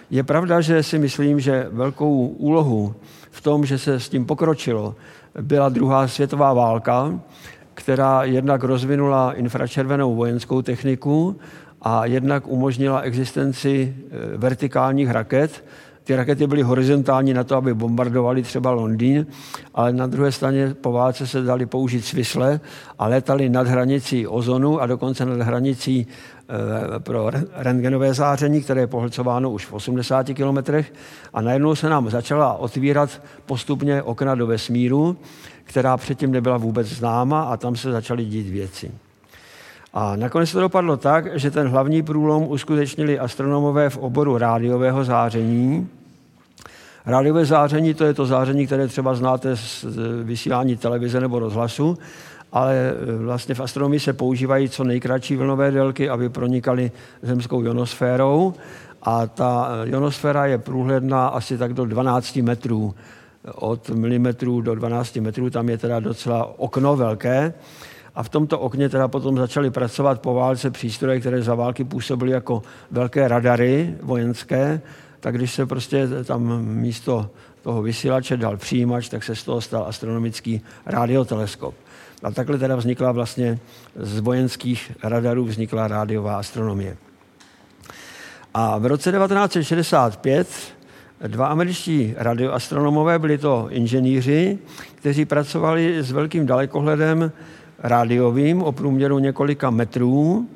Je pravda, že si myslím, že velkou úlohu v tom, že se s tím pokročilo, byla druhá světová válka, která jednak rozvinula infračervenou vojenskou techniku a jednak umožnila existenci e, vertikálních raket. Ty rakety byly horizontální na to, aby bombardovali třeba Londýn, ale na druhé straně po válce se dali použít svisle a letali nad hranicí ozonu a dokonce nad hranicí e, pro rentgenové záření, které je pohlcováno už v 80 kilometrech. A najednou se nám začala otvírat postupně okna do vesmíru, která předtím nebyla vůbec známa a tam se začaly dít věci. A nakonec to dopadlo tak, že ten hlavní průlom uskutečnili astronomové v oboru rádiového záření. Rádiové záření to je to záření, které třeba znáte z vysílání televize nebo rozhlasu, ale vlastně v astronomii se používají co nejkratší vlnové délky, aby pronikaly zemskou ionosférou. A ta ionosféra je průhledná asi tak do 12 metrů od milimetrů do 12 metrů, tam je teda docela okno velké. A v tomto okně teda potom začali pracovat po válce přístroje, které za války působily jako velké radary vojenské, tak když se prostě tam místo toho vysílače dal přijímač, tak se z toho stal astronomický radioteleskop. A takhle teda vznikla vlastně z vojenských radarů vznikla rádiová astronomie. A v roce 1965 dva američtí radioastronomové, byli to inženýři, kteří pracovali s velkým dalekohledem rádiovým o průměru několika metrů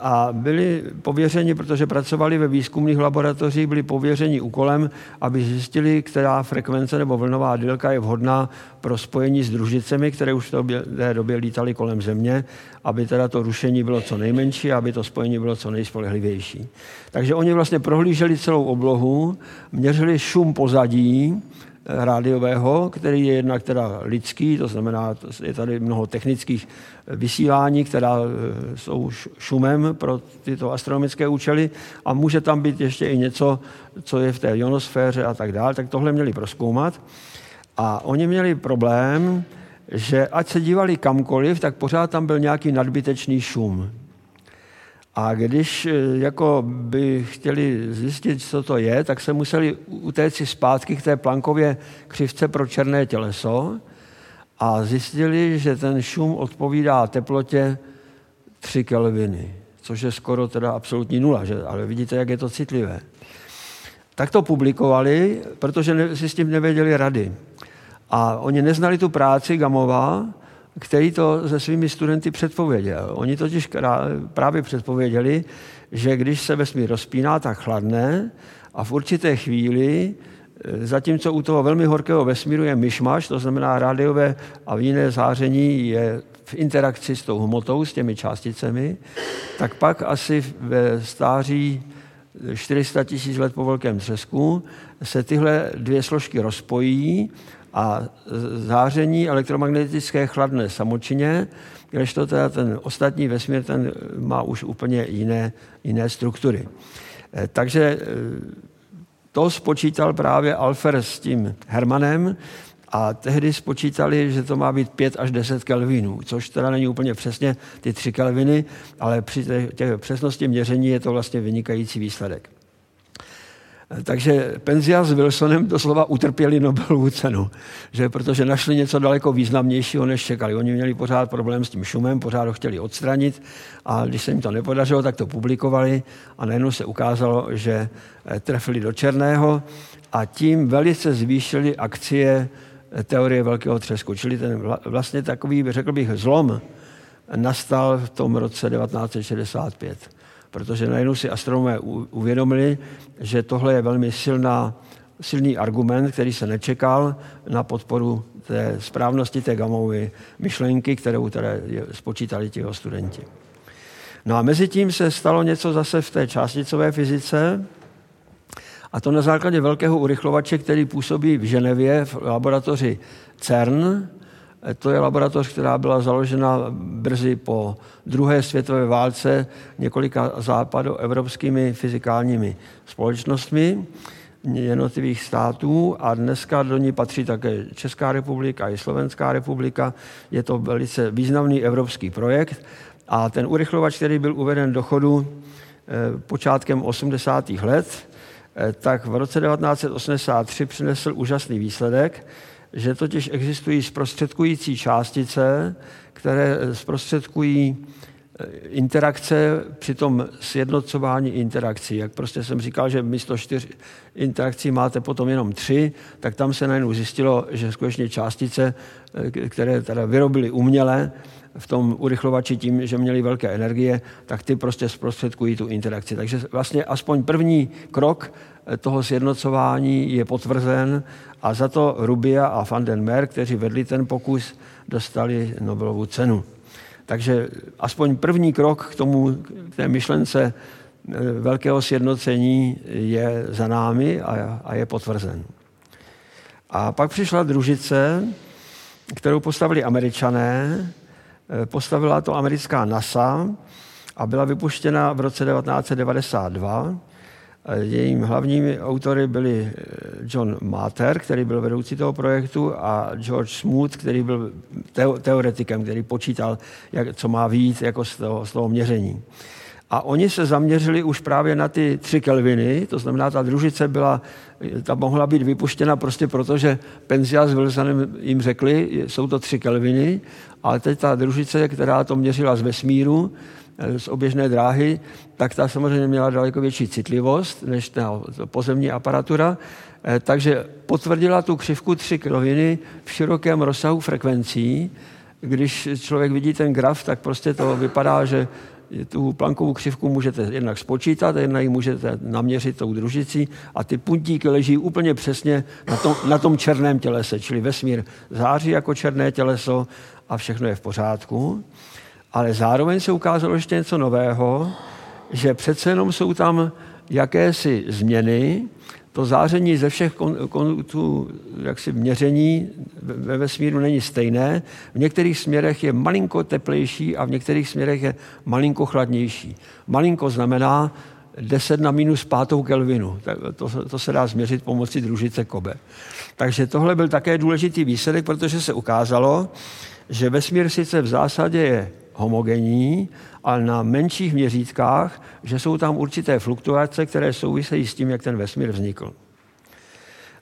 a byli pověřeni, protože pracovali ve výzkumných laboratořích, byli pověřeni úkolem, aby zjistili, která frekvence nebo vlnová délka je vhodná pro spojení s družicemi, které už v té době lítaly kolem Země, aby teda to rušení bylo co nejmenší aby to spojení bylo co nejspolehlivější. Takže oni vlastně prohlíželi celou oblohu, měřili šum pozadí, rádiového, který je jednak teda lidský, to znamená, je tady mnoho technických vysílání, která e, jsou šumem pro tyto astronomické účely a může tam být ještě i něco, co je v té ionosféře a tak dále, tak tohle měli proskoumat. A oni měli problém, že ať se dívali kamkoliv, tak pořád tam byl nějaký nadbytečný šum. A když eh, jako by chtěli zjistit, co to je, tak se museli utéct si zpátky k té plankově křivce pro černé těleso a zjistili, že ten šum odpovídá teplotě 3 kelviny, což je skoro teda absolutní nula, že? ale vidíte, jak je to citlivé. Tak to publikovali, protože si s tím nevěděli rady. A oni neznali tu práci Gamová, který to se svými studenty předpověděl. Oni totiž právě předpověděli, že když se vesmír rozpíná, tak chladne a v určité chvíli, e, zatímco u toho velmi horkého vesmíru je myšmaš, to znamená rádiové a jiné záření je v interakci s tou hmotou, s těmi částicemi, tak pak asi ve stáří 400 tisíc let po velkém třesku se tyhle dvě složky rozpojí a záření elektromagnetické chladné samočině, to teda ten ostatní vesmír ten má už úplně jiné, jiné struktury. Eh, takže eh, to spočítal právě Alfer s tím Hermanem a tehdy spočítali, že to má být 5 až 10 kelvinů, což teda není úplně přesně ty 3 kelviny, ale při té přesnosti měření je to vlastně vynikající výsledek. Takže Penzia s Wilsonem doslova utrpěli Nobelovu cenu, že protože našli něco daleko významnějšího, než čekali. Oni měli pořád problém s tím šumem, pořád ho chtěli odstranit a když se jim to nepodařilo, tak to publikovali a najednou se ukázalo, že eh, trefili do černého a tím velice zvýšili akcie eh, teorie velkého třesku. Čili ten vlastně takový, řekl bych, zlom nastal v tom roce 1965 protože najednou si astronomové uvědomili, že tohle je velmi silná, silný argument, který se nečekal na podporu té správnosti té gamové myšlenky, kterou tedy spočítali ti studenti. No a mezi tím se stalo něco zase v té částicové fyzice, a to na základě velkého urychlovače, který působí v Ženevě v laboratoři CERN, to je laboratoř, která byla založena brzy po druhé světové válce několika západoevropskými fyzikálními společnostmi jednotlivých států a dneska do ní patří také Česká republika i Slovenská republika. Je to velice významný evropský projekt a ten urychlovač, který byl uveden do chodu eh, počátkem 80. let, eh, tak v roce 1983 přinesl úžasný výsledek, že totiž existují zprostředkující částice, které zprostředkují eh, interakce při tom sjednocování interakcí. Jak prostě jsem říkal, že místo čtyř interakcí máte potom jenom tři, tak tam se najednou zjistilo, že skutečně částice, eh, které teda vyrobily uměle, v tom urychlovači tím, že měli velké energie, tak ty prostě zprostředkují tu interakci. Takže vlastně aspoň první krok toho sjednocování je potvrzen a za to Rubia a van den Mer, kteří vedli ten pokus, dostali Nobelovu cenu. Takže aspoň první krok k tomu, k té myšlence eh, velkého sjednocení je za námi a, je potvrzen. A pak přišla družice, kterou postavili američané, eh, postavila to americká NASA a byla vypuštěna v roce 1992 Jejím hlavními autory byli eh, John Mater, který byl vedoucí toho projektu, a George Smoot, který byl teoretikem, který počítal, jak, co má víc jako z toho, z toho měření. A oni se zaměřili už právě na ty tři kelviny, to znamená, ta družice byla, ta mohla být vypuštěna prostě proto, že Penzia s Wilsonem jim řekli, jsou to tři kelviny, ale teď ta družice, která to měřila z vesmíru, z oběžné dráhy, tak ta samozřejmě měla daleko větší citlivost než ta pozemní aparatura, eh, takže potvrdila tu křivku tři kroviny v širokém rozsahu frekvencí, když člověk vidí ten graf, tak prostě to vypadá, že tu plankovou křivku můžete jednak spočítat, jednak ji můžete naměřit tou družicí a ty puntíky leží úplně přesně na tom, na tom černém tělese, čili vesmír září jako černé těleso a všechno je v pořádku. Ale zároveň se ukázalo ještě něco nového, že přece jenom jsou tam jakési změny, to záření ze všech kontů jaksi měření ve vesmíru není stejné. V některých směrech je malinko teplejší a v některých směrech je malinko chladnější. Malinko znamená 10 na minus pátou Kelvinu. To, to se dá změřit pomocí družice Kobe. Takže tohle byl také důležitý výsledek, protože se ukázalo, že vesmír sice v zásadě je homogenní, ale na menších měřítkách, že jsou tam určité fluktuace, které souvisejí s tím, jak ten vesmír vznikl.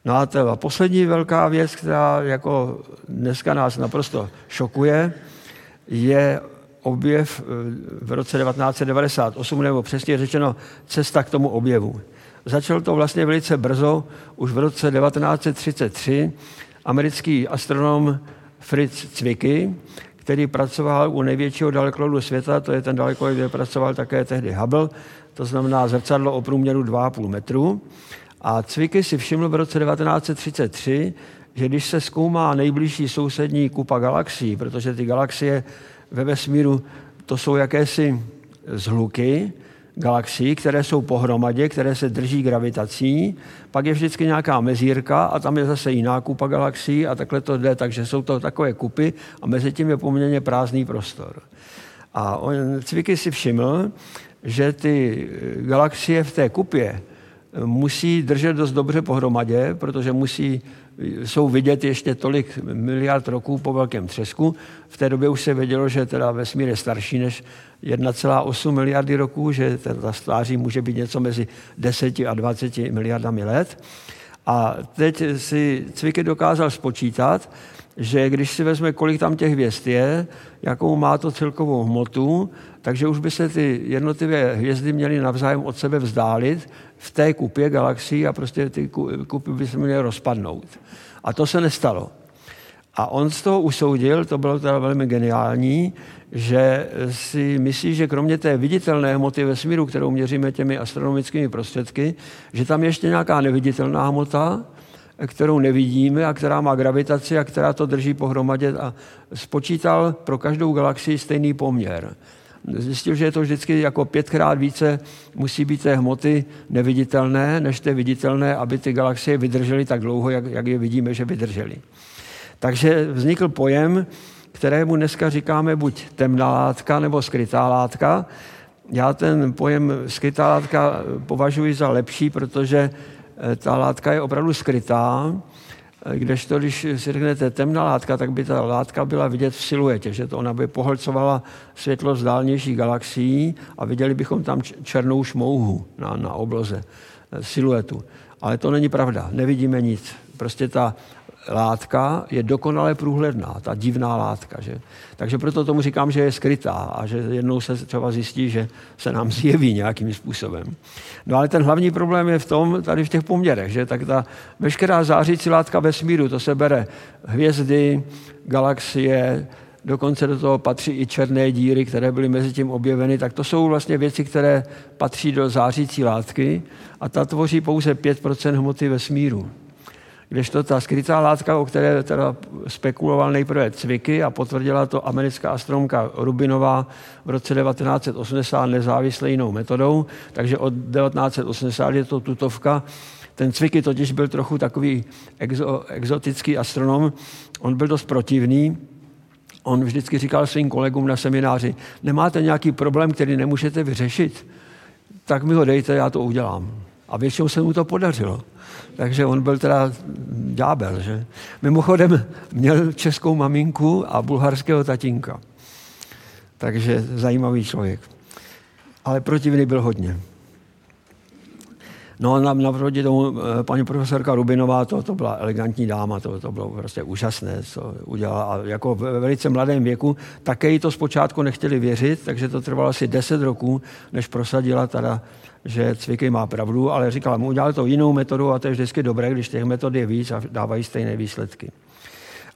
No a ta poslední velká věc, která jako dneska nás naprosto šokuje, je objev eh, v roce 1998, nebo přesně řečeno cesta k tomu objevu. Začal to vlastně velice brzo, už v roce 1933 americký astronom Fritz Zwicky, který pracoval u největšího dalekohledu světa, to je ten dalekohled, kde pracoval také tehdy Hubble, to znamená zrcadlo o průměru 2,5 metru. A Cviky si všiml v roce 1933, že když se zkoumá nejbližší sousední kupa galaxií, protože ty galaxie ve vesmíru to jsou jakési zhluky, galaxií, které jsou pohromadě, které se drží gravitací, pak je vždycky nějaká mezírka a tam je zase jiná kupa galaxií a takhle to jde, takže jsou to takové kupy a mezi tím je poměrně prázdný prostor. A on, Cviky si všiml, že ty galaxie v té kupě musí držet dost dobře pohromadě, protože musí, jsou vidět ještě tolik miliard roků po velkém třesku. V té době už se vědělo, že teda vesmír je starší než 1,8 miliardy roků, že ta stáří může být něco mezi 10 a 20 miliardami let. A teď si Cviky dokázal spočítat, že když si vezme, kolik tam těch hvězd je, jakou má to celkovou hmotu, takže už by se ty jednotlivé hvězdy měly navzájem od sebe vzdálit v té kupě galaxií a prostě ty kupy by se měly rozpadnout. A to se nestalo. A on z toho usoudil, to bylo teda velmi geniální, že si myslí, že kromě té viditelné hmoty vesmíru, kterou měříme těmi astronomickými prostředky, že tam je ještě nějaká neviditelná hmota, kterou nevidíme a která má gravitaci a která to drží pohromadě a spočítal pro každou galaxii stejný poměr. Zjistil, že je to vždycky jako pětkrát více musí být té hmoty neviditelné, než té viditelné, aby ty galaxie vydržely tak dlouho, jak, jak je vidíme, že vydržely. Takže vznikl pojem, kterému dneska říkáme buď temná látka nebo skrytá látka. Já ten pojem skrytá látka považuji za lepší, protože eh, ta látka je opravdu skrytá, kdežto, když si řeknete temná látka, tak by ta látka byla vidět v siluetě, že to ona by pohlcovala světlo z dálnějších galaxií a viděli bychom tam černou šmouhu na, na obloze, eh, siluetu. Ale to není pravda, nevidíme nic. Prostě ta látka je dokonale průhledná, ta divná látka. Že? Takže proto tomu říkám, že je skrytá a že jednou se třeba zjistí, že se nám zjeví nějakým způsobem. No ale ten hlavní problém je v tom, tady v těch poměrech, že tak ta veškerá zářící látka vesmíru, to se bere hvězdy, galaxie, dokonce do toho patří i černé díry, které byly mezi tím objeveny, tak to jsou vlastně věci, které patří do zářící látky a ta tvoří pouze 5% hmoty vesmíru kdežto ta skrytá látka, o které teda spekuloval nejprve Cviky a potvrdila to americká astronomka Rubinová v roce 1980 nezávisle jinou metodou, takže od 1980 je to tutovka. Ten Cviky totiž byl trochu takový exo, exotický astronom, on byl dost protivný, on vždycky říkal svým kolegům na semináři, nemáte nějaký problém, který nemůžete vyřešit, tak mi ho dejte, já to udělám. A většinou se mu to podařilo. Takže on byl teda ďábel, že? Mimochodem měl českou maminku a bulharského tatínka. Takže zajímavý člověk. Ale protivný byl hodně. No a naproti tomu eh, paní profesorka Rubinová, to, to byla elegantní dáma, to, to bylo prostě úžasné, co udělala. A jako ve velice mladém věku také jí to zpočátku nechtěli věřit, takže to trvalo asi 10 roků, než prosadila teda že Cviky má pravdu, ale říkal, mu udělal to jinou metodu a to je vždycky dobré, když těch metod je víc a dávají stejné výsledky.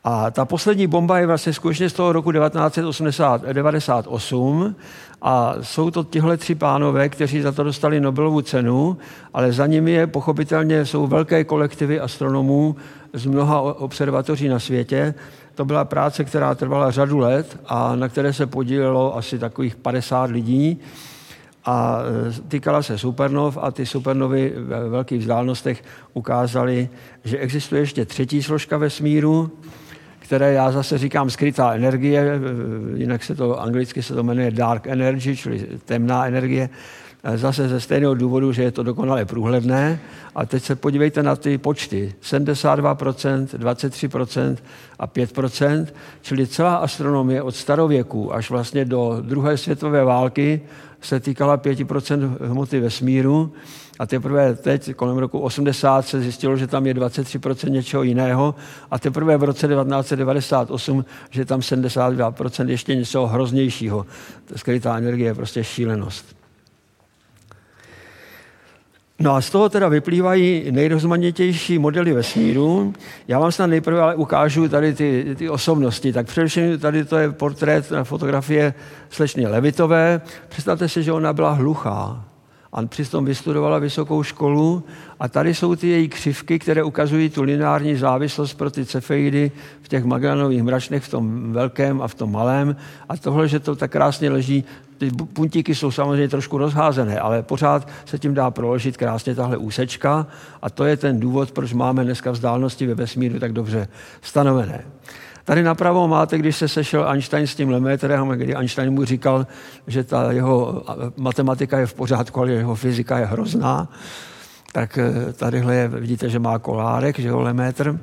A ta poslední bomba je vlastně skutečně z toho roku 1998 a jsou to tihle tři pánové, kteří za to dostali Nobelovu cenu, ale za nimi je pochopitelně jsou velké kolektivy astronomů z mnoha observatoří na světě. To byla práce, která trvala řadu let a na které se podílelo asi takových 50 lidí a e, týkala se supernov a ty supernovy ve velkých vzdálenostech ukázaly, že existuje ještě třetí složka vesmíru, které já zase říkám skrytá energie, jinak se to anglicky se to jmenuje dark energy, čili temná energie, zase ze stejného důvodu, že je to dokonale průhledné. A teď se podívejte na ty počty. 72%, 23% a 5%, čili celá astronomie od starověku až vlastně do druhé světové války se týkala 5% hmoty vesmíru a teprve teď, kolem roku 80, se zjistilo, že tam je 23% něčeho jiného a teprve v roce 1998, že tam 72% ještě něco hroznějšího. Skrytá energie je prostě šílenost. No a z toho teda vyplývají nejrozmanitější modely vesmíru. Já vám snad nejprve ale ukážu tady ty, ty osobnosti. Tak především tady to je portrét na fotografie slečny Levitové. Představte si, že ona byla hluchá a přitom vystudovala vysokou školu a tady jsou ty její křivky, které ukazují tu lineární závislost pro ty cefeidy v těch Magellanových mračnech, v tom velkém a v tom malém. A tohle, že to tak krásně leží, ty puntíky jsou samozřejmě trošku rozházené, ale pořád se tím dá proložit krásně tahle úsečka a to je ten důvod, proč máme dneska vzdálenosti ve vesmíru tak dobře stanovené. Tady napravo máte, když se sešel Einstein s tím Lemaitrem, kdy Einstein mu říkal, že ta jeho matematika je v pořádku, ale jeho fyzika je hrozná. Tak eh, tadyhle je, vidíte, že má kolárek, že jo, Lemaitre.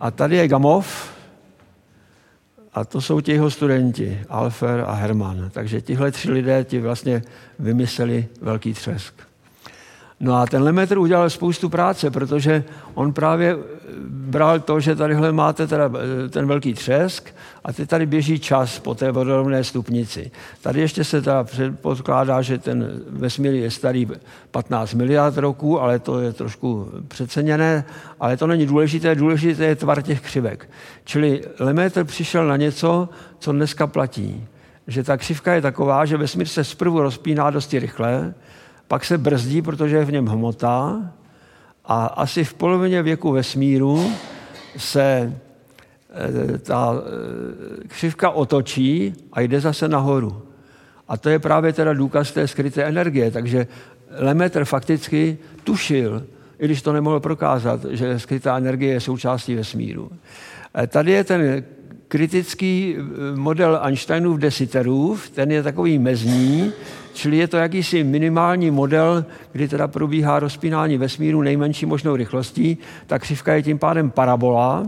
A tady je Gamov, a to jsou ti jeho studenti, Alfer a Hermann. Takže tihle tři lidé ti vlastně vymysleli velký třesk. No a ten Lemaitre udělal spoustu práce, protože on právě bral to, že tadyhle máte teda eh, ten velký třesk a teď tady běží čas po té vodorovné stupnici. Tady ještě se teda předpokládá, že ten vesmír je starý 15 miliard roků, ale to je trošku přeceněné, ale to není důležité, důležité je tvar těch křivek. Čili Lemaitre přišel na něco, co dneska platí. Že ta křivka je taková, že vesmír se zprvu rozpíná dosti rychle, pak se brzdí, protože je v něm hmota a asi v polovině věku vesmíru se eh, ta eh, křivka otočí a jde zase nahoru. A to je právě teda důkaz té skryté energie. Takže Lemaitre fakticky tušil, i když to nemohl prokázat, že skrytá energie je součástí vesmíru. Eh, tady je ten kritický model Einsteinův desiterů, ten je takový mezní, Čili je to jakýsi minimální model, kdy teda probíhá rozpínání vesmíru nejmenší možnou rychlostí. Ta křivka je tím pádem parabola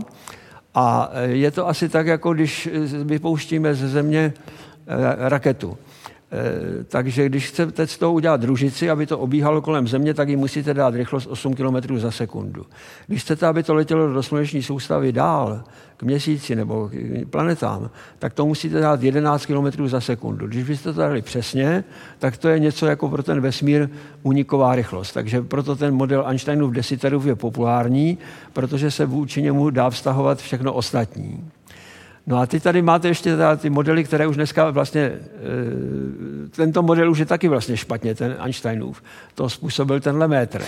a je to asi tak, jako když vypouštíme ze země eh, raketu. Eh, takže když chcete z toho udělat družici, aby to obíhalo kolem Země, tak ji musíte dát rychlost 8 km za sekundu. Když chcete, aby to letělo do sluneční soustavy dál, k měsíci nebo k planetám, tak to musíte dát 11 km za sekundu. Když byste to dali přesně, tak to je něco jako pro ten vesmír uniková rychlost. Takže proto ten model Einsteinův desiterův je populární, protože se vůči němu dá vztahovat všechno ostatní. No a ty tady máte ještě teda ty modely, které už dneska vlastně, e, tento model už je taky vlastně špatně, ten Einsteinův. To způsobil ten Lemaitre.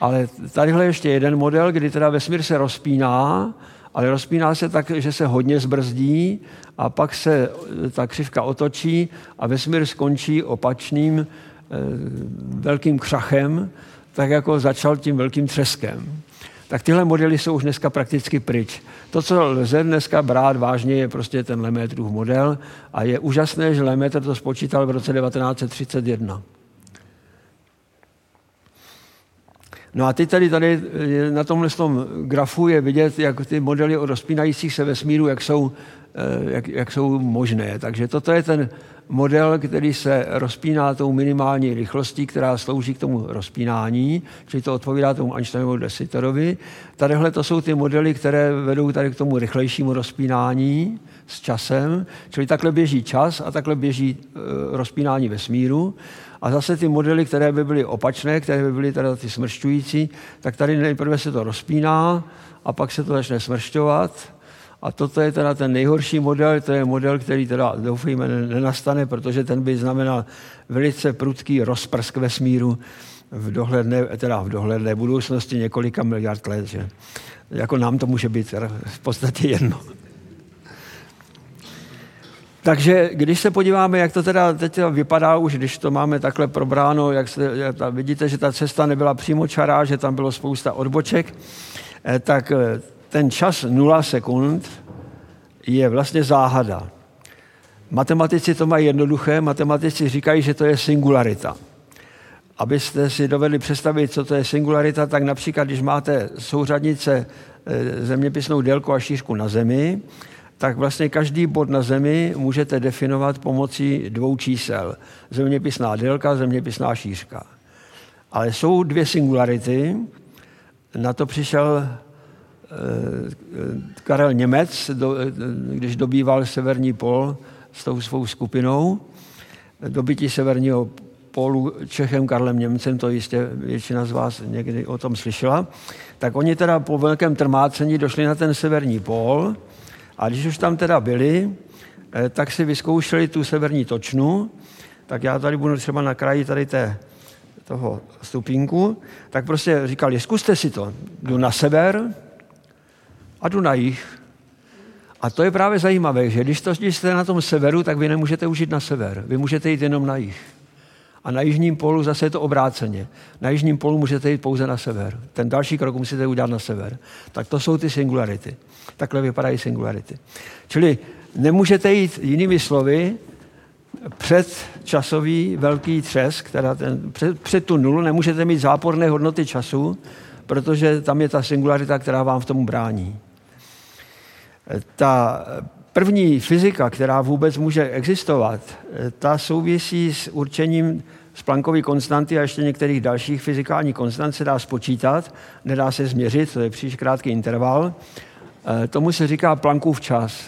Ale tadyhle ještě jeden model, kdy teda vesmír se rozpíná, ale rozpíná se tak, že se hodně zbrzdí a pak se ta křivka otočí a vesmír skončí opačným e, velkým křachem, tak jako začal tím velkým třeskem tak tyhle modely jsou už dneska prakticky pryč. To, co lze dneska brát vážně, je prostě ten Lemaitrův model a je úžasné, že Lemaitre to spočítal v roce 1931. No a teď tady, tady na tomhle tom grafu je vidět, jak ty modely o rozpínajících se vesmíru, jak jsou, eh, jak, jak jsou možné. Takže toto je ten model, který se rozpíná tou minimální rychlostí, která slouží k tomu rozpínání, čili to odpovídá tomu Einsteinovu desiterovi. Tadyhle to jsou ty modely, které vedou tady k tomu rychlejšímu rozpínání s časem, čili takhle běží čas a takhle běží e, rozpínání vesmíru. A zase ty modely, které by byly opačné, které by byly teda ty smršťující, tak tady nejprve se to rozpíná a pak se to začne smršťovat A toto je teda ten nejhorší model, to je model, který teda doufejme nenastane, protože ten by znamenal velice prudký rozprsk vesmíru v dohledné, teda v dohledné budoucnosti několika miliard let. Že? Jako nám to může být v podstatě jedno. Takže když se podíváme, jak to teda teď vypadá už, když to máme takhle probráno, jak se, jak vidíte, že ta cesta nebyla přímo čará, že tam bylo spousta odboček, eh, tak eh, ten čas 0 sekund je vlastně záhada. Matematici to mají jednoduché, matematici říkají, že to je singularita. Abyste si dovedli představit, co to je singularita, tak například, když máte souřadnice eh, zeměpisnou délku a šířku na Zemi, tak vlastně každý bod na Zemi můžete definovat pomocí dvou čísel. Zeměpisná délka, zeměpisná šířka. Ale jsou dvě singularity. Na to přišel Karel Němec, když dobýval severní pol s tou svou skupinou. Dobytí severního polu Čechem Karlem Němcem, to jistě většina z vás někdy o tom slyšela. Tak oni teda po velkém trmácení došli na ten severní pol a když už tam teda byli, eh, tak si vyzkoušeli tu severní točnu, tak já tady budu třeba na kraji tady té, toho stupínku, tak prostě říkali, zkuste si to. Jdu na sever a jdu na jih. A to je právě zajímavé, že když, to, když jste na tom severu, tak vy nemůžete užít na sever. Vy můžete jít jenom na jih. A na jižním polu zase je to obráceně. Na jižním polu můžete jít pouze na sever. Ten další krok musíte udělat na sever. Tak to jsou ty singularity. Takhle vypadají singularity. Čili nemůžete jít jinými slovy před časový velký třes, která ten, před, před tu nulu nemůžete mít záporné hodnoty času, protože tam je ta singularita, která vám v tom brání. Ta první fyzika, která vůbec může existovat, ta souvisí s určením Planckovy konstanty a ještě některých dalších fyzikálních konstant se dá spočítat, nedá se změřit, to je příliš krátký interval. Eh, tomu se říká Planckův čas.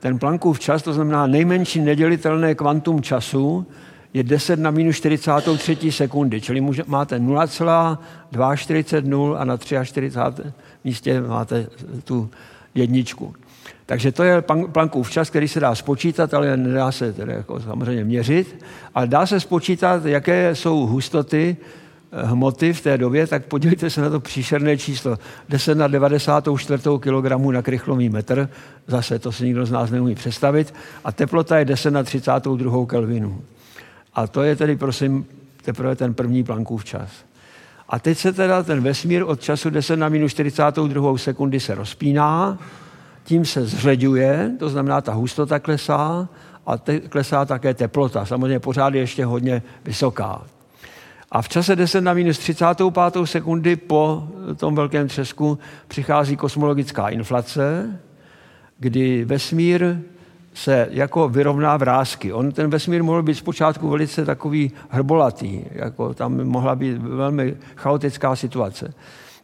Ten Planckův čas, to znamená nejmenší nedělitelné kvantum času, je 10 na minus 43 sekundy, čili může, máte 0,240 a na 43 místě máte tu jedničku. Takže to je Planckův čas, který se dá spočítat, ale nedá se tedy jako samozřejmě měřit. Ale dá se spočítat, jaké jsou hustoty eh, hmoty v té době, tak podívejte se na to příšerné číslo. 10 na 94 kg na krychlový metr, zase to si nikdo z nás neumí představit, a teplota je 10 na 32 kelvinu. A to je tedy, prosím, teprve ten první Planckův čas. A teď se teda ten vesmír od času 10 na minus 42 sekundy se rozpíná, tím se zřeďuje, to znamená, ta hustota klesá a te, klesá také teplota. Samozřejmě pořád je ještě hodně vysoká. A v čase 10 na minus 35. sekundy po tom velkém třesku přichází kosmologická inflace, kdy vesmír se jako vyrovná vrázky. On, ten vesmír mohl být zpočátku velice takový hrbolatý, jako tam mohla být velmi chaotická situace.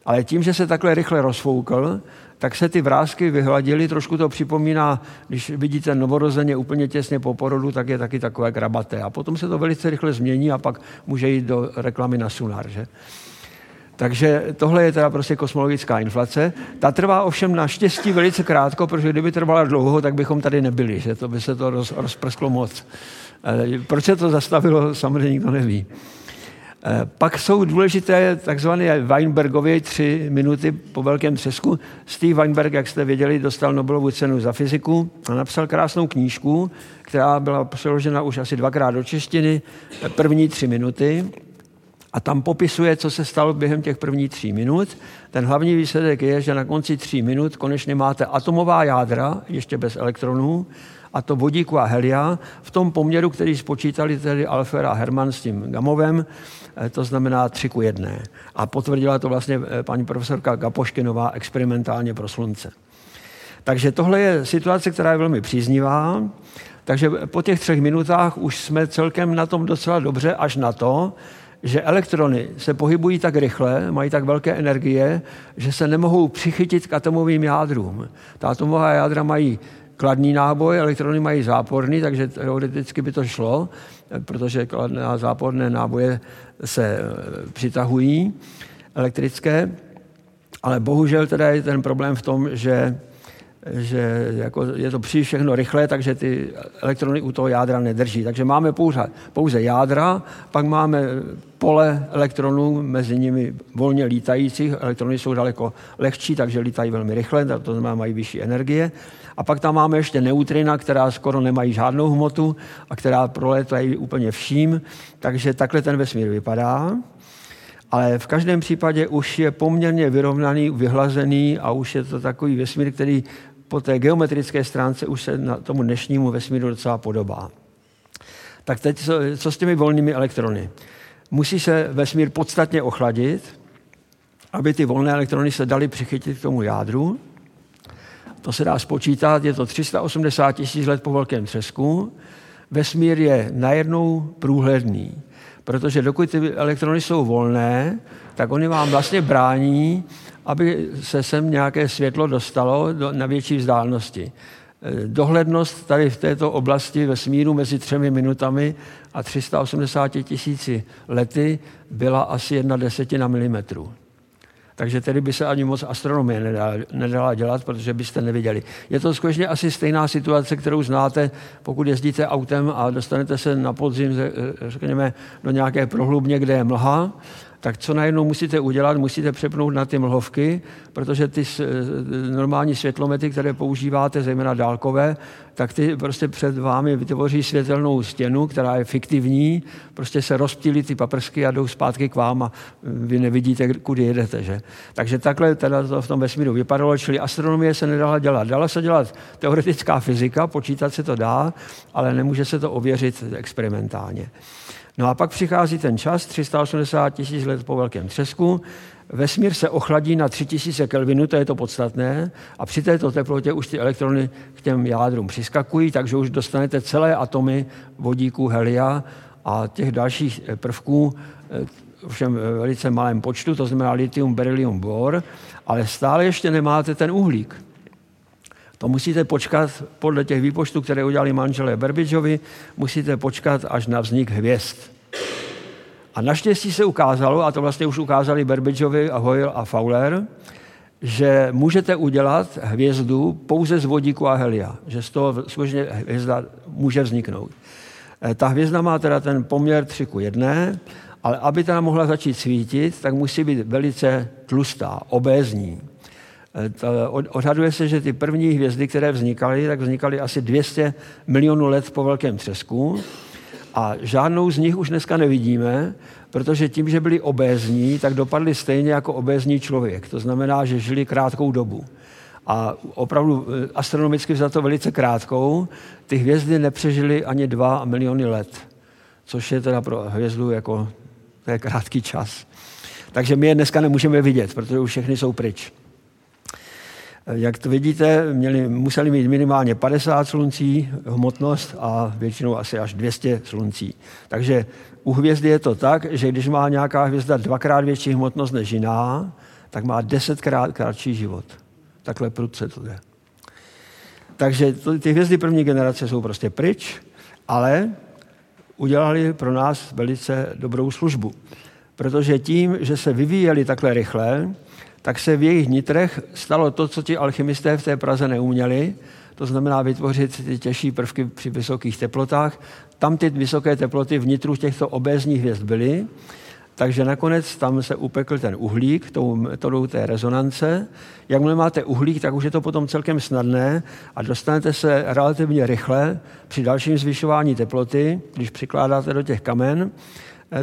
Ale tím, že se takhle rychle rozfoukl, tak se ty vrázky vyhladily. Trošku to připomíná, když vidíte novorozeně úplně těsně po porodu, tak je taky takové krabaté. A potom se to velice rychle změní a pak může jít do reklamy na Sunar. Že? Takže tohle je teda prostě kosmologická inflace. Ta trvá ovšem naštěstí velice krátko, protože kdyby trvala dlouho, tak bychom tady nebyli, že to by se to roz, rozprsklo moc. E, proč se to zastavilo, samozřejmě nikdo neví. Eh, pak jsou důležité takzvané Weinbergovy tři minuty po velkém třesku. Steve Weinberg, jak jste věděli, dostal Nobelovu cenu za fyziku a napsal krásnou knížku, která byla přeložena už asi dvakrát do češtiny, eh, první tři minuty. A tam popisuje, co se stalo během těch prvních tří minut. Ten hlavní výsledek je, že na konci tří minut konečně máte atomová jádra, ještě bez elektronů, a to vodíku a helia, v tom poměru, který spočítali tedy Alfer a Hermann s tím gamovem, Eh, to znamená 3 ku 1. A potvrdila to vlastně eh, paní profesorka Gapoškinová experimentálně pro slunce. Takže tohle je situace, která je velmi příznivá. Takže po těch třech minutách už jsme celkem na tom docela dobře, až na to, že elektrony se pohybují tak rychle, mají tak velké energie, že se nemohou přichytit k atomovým jádrům. Ta atomová jádra mají kladný náboj, elektrony mají záporný, takže teoreticky by to šlo, protože kladné a záporné náboje se eh, přitahují elektrické, ale bohužel teda je ten problém v tom, že že jako je to příliš všechno rychlé, takže ty elektrony u toho jádra nedrží. Takže máme pouze, pouze jádra, pak máme pole elektronů, mezi nimi volně lítajících. Elektrony jsou daleko lehčí, takže lítají velmi rychle, to znamená mají vyšší energie. A pak tam máme ještě neutrina, která skoro nemají žádnou hmotu a která prolétají úplně vším. Takže takhle ten vesmír vypadá. Ale v každém případě už je poměrně vyrovnaný, vyhlazený a už je to takový vesmír, který po té geometrické stránce už se na tomu dnešnímu vesmíru docela podobá. Tak teď co, co s těmi volnými elektrony? Musí se vesmír podstatně ochladit, aby ty volné elektrony se daly přichytit k tomu jádru. To se dá spočítat, je to 380 tisíc let po velkém třesku. Vesmír je najednou průhledný, protože dokud ty elektrony jsou volné, tak oni vám vlastně brání, aby se sem nějaké světlo dostalo do, na větší vzdálenosti. Eh, dohlednost tady v této oblasti ve smíru mezi třemi minutami a 380 tisíci lety byla asi jedna desetina milimetru. Takže tedy by se ani moc astronomie nedala, nedala dělat, protože byste neviděli. Je to skutečně asi stejná situace, kterou znáte, pokud jezdíte autem a dostanete se na podzim, řekněme, do nějaké prohlubně, kde je mlha tak co najednou musíte udělat? Musíte přepnout na ty mlhovky, protože ty normální světlomety, které používáte, zejména dálkové, tak ty prostě před vámi vytvoří světelnou stěnu, která je fiktivní, prostě se rozptýlí ty paprsky a jdou zpátky k vám a vy nevidíte, kudy jedete. Že? Takže takhle teda to v tom vesmíru vypadalo, čili astronomie se nedala dělat. Dala se dělat teoretická fyzika, počítat se to dá, ale nemůže se to ověřit experimentálně. No a pak přichází ten čas, 380 tisíc let po velkém třesku, vesmír se ochladí na 3000 kelvinů, to je to podstatné, a při této teplotě už ty elektrony k těm jádrům přiskakují, takže už dostanete celé atomy vodíku, helia a těch dalších eh, prvků, eh, všem velice malém počtu, to znamená litium, beryllium, bor, ale stále ještě nemáte ten uhlík. To musíte počkat, podle těch výpočtů, které udělali manželé Berbidžovi, musíte počkat až na vznik hvězd. A naštěstí se ukázalo, a to vlastně už ukázali Berbidžovi a Hoyle a Fowler, že můžete udělat hvězdu pouze z vodíku a helia, že z toho skutečně hvězda může vzniknout. Eh, ta hvězda má teda ten poměr 3 k 1, ale aby teda mohla začít svítit, tak musí být velice tlustá, obézní. Odhaduje se, že ty první hvězdy, které vznikaly, tak vznikaly asi 200 milionů let po velkém třesku. A žádnou z nich už dneska nevidíme, protože tím, že byli obézní, tak dopadli stejně jako obézní člověk. To znamená, že žili krátkou dobu. A opravdu eh, astronomicky za to velice krátkou. Ty hvězdy nepřežily ani 2 miliony let, což je teda pro hvězdu jako to je krátký čas. Takže my je dneska nemůžeme vidět, protože už všechny jsou pryč. Jak to vidíte, měli, museli mít minimálně 50 sluncí hmotnost a většinou asi až 200 sluncí. Takže u hvězdy je to tak, že když má nějaká hvězda dvakrát větší hmotnost než jiná, tak má desetkrát kratší život. Takhle prudce to je. Takže to, ty hvězdy první generace jsou prostě pryč, ale udělali pro nás velice dobrou službu. Protože tím, že se vyvíjeli takhle rychle, tak se v jejich nitrech stalo to, co ti alchymisté v té Praze neuměli, to znamená vytvořit ty těžší prvky při vysokých teplotách. Tam ty vysoké teploty v nitru těchto obézních hvězd byly, takže nakonec tam se upekl ten uhlík tou metodou té rezonance. Jakmile máte uhlík, tak už je to potom celkem snadné a dostanete se relativně rychle při dalším zvyšování teploty, když přikládáte do těch kamen,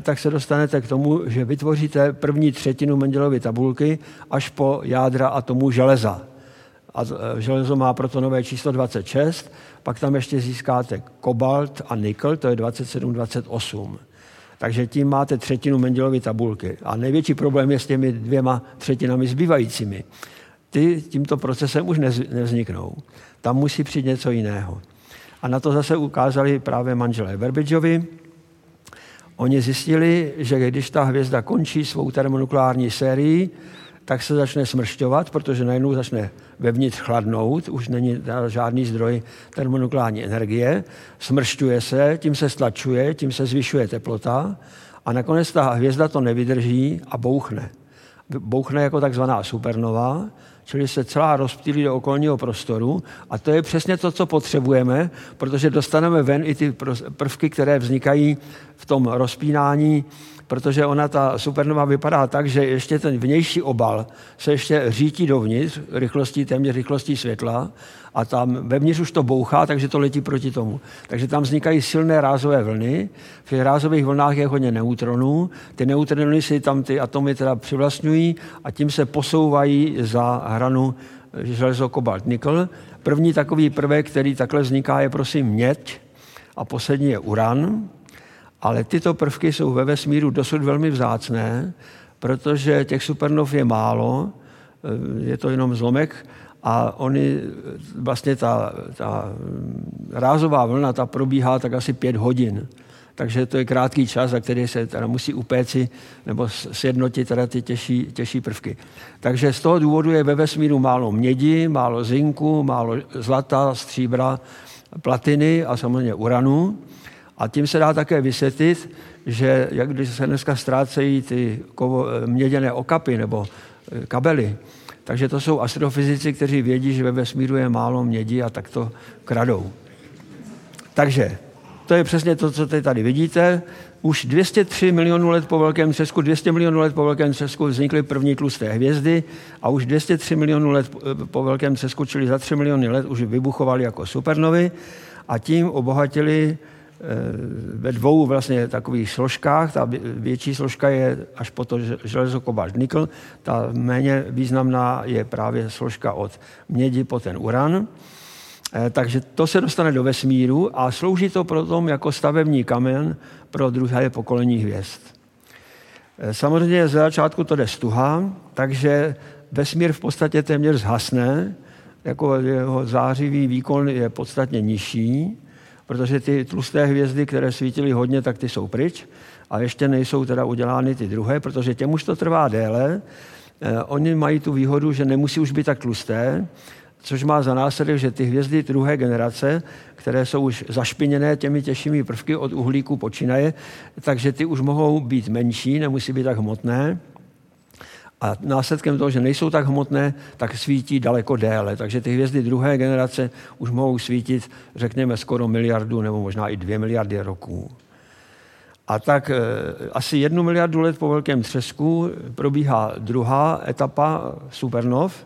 tak se dostanete k tomu, že vytvoříte první třetinu Mendelovy tabulky až po jádra atomu železa. A eh, železo má protonové číslo 26, pak tam ještě získáte kobalt a nikl, to je 27, 28. Takže tím máte třetinu Mendelovy tabulky. A největší problém je s těmi dvěma třetinami zbývajícími. Ty tímto procesem už nevzniknou. Tam musí přijít něco jiného. A na to zase ukázali právě manželé Verbidžovi, Oni zjistili, že když ta hvězda končí svou termonukleární sérii, tak se začne smršťovat, protože najednou začne vevnitř chladnout, už není žádný zdroj termonukleární energie, smršťuje se, tím se stlačuje, tím se zvyšuje teplota a nakonec ta hvězda to nevydrží a bouchne. Bouchne jako takzvaná supernova, čili se celá rozptýlí do okolního prostoru a to je přesně to, co potřebujeme, protože dostaneme ven i ty prvky, které vznikají v tom rozpínání protože ona, ta supernova, vypadá tak, že ještě ten vnější obal se ještě řítí dovnitř, rychlostí, téměř rychlostí světla, a tam vevnitř už to bouchá, takže to letí proti tomu. Takže tam vznikají silné rázové vlny. V těch rázových vlnách je hodně neutronů. Ty neutrony si tam ty atomy teda přivlastňují a tím se posouvají za hranu železo, kobalt, nikl. První takový prvek, který takhle vzniká, je prosím měď a poslední je uran. Ale tyto prvky jsou ve vesmíru dosud velmi vzácné, protože těch supernov je málo, eh, je to jenom zlomek a oni, vlastně ta, ta rázová vlna, ta probíhá tak asi pět hodin. Takže to je krátký čas, za který se teda musí upéci nebo sjednotit teda ty těžší, těžší prvky. Takže z toho důvodu je ve vesmíru málo mědi, málo zinku, málo zlata, stříbra, platiny a samozřejmě uranu. A tím se dá také vysvětlit, že jak když se dneska ztrácejí ty kovo, měděné okapy nebo e, kabely, takže to jsou astrofyzici, kteří vědí, že ve vesmíru je málo mědi a tak to kradou. Takže to je přesně to, co tady vidíte. Už 203 milionů let po velkém třesku, 200 milionů let po velkém třesku vznikly první tlusté hvězdy a už 203 milionů let po velkém třesku, čili za 3 miliony let, už vybuchovaly jako supernovy a tím obohatili ve dvou vlastně takových složkách. Ta větší složka je až po to železo, nikl. Ta méně významná je právě složka od mědi po ten uran. Eh, takže to se dostane do vesmíru a slouží to potom jako stavební kamen pro druhé pokolení hvězd. Eh, samozřejmě ze začátku to jde stuha, takže vesmír v podstatě téměř zhasne, jako jeho zářivý výkon je podstatně nižší protože ty tlusté hvězdy, které svítily hodně, tak ty jsou pryč a ještě nejsou teda udělány ty druhé, protože těm už to trvá déle. Eh, oni mají tu výhodu, že nemusí už být tak tlusté, což má za následek, že ty hvězdy druhé generace, které jsou už zašpiněné těmi těžšími prvky od uhlíku počínaje, takže ty už mohou být menší, nemusí být tak hmotné a následkem toho, že nejsou tak hmotné, tak svítí daleko déle. Takže ty hvězdy druhé generace už mohou svítit, řekněme, skoro miliardu nebo možná i dvě miliardy roků. A tak e, asi jednu miliardu let po velkém třesku probíhá druhá etapa supernov. E,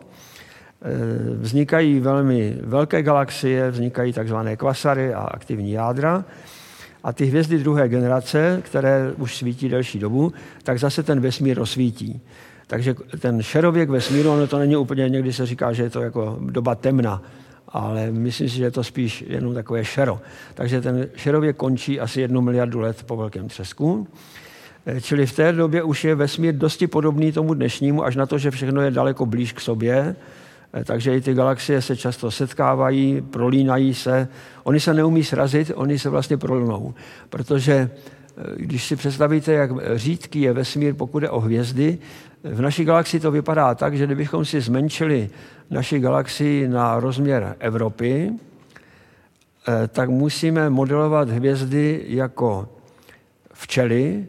vznikají velmi velké galaxie, vznikají takzvané kvasary a aktivní jádra. A ty hvězdy druhé generace, které už svítí delší dobu, tak zase ten vesmír rozsvítí. Takže ten šerověk vesmíru, ono to není úplně, někdy se říká, že je to jako doba temna, ale myslím si, že je to spíš jenom takové šero. Takže ten šerověk končí asi jednu miliardu let po velkém třesku. Eh, čili v té době už je vesmír dosti podobný tomu dnešnímu, až na to, že všechno je daleko blíž k sobě. Eh, takže i ty galaxie se často setkávají, prolínají se. Oni se neumí srazit, oni se vlastně prolnou. Protože eh, když si představíte, jak řídký je vesmír, pokud je o hvězdy, v naší galaxii to vypadá tak, že kdybychom si zmenšili naši galaxii na rozměr Evropy, eh, tak musíme modelovat hvězdy jako včely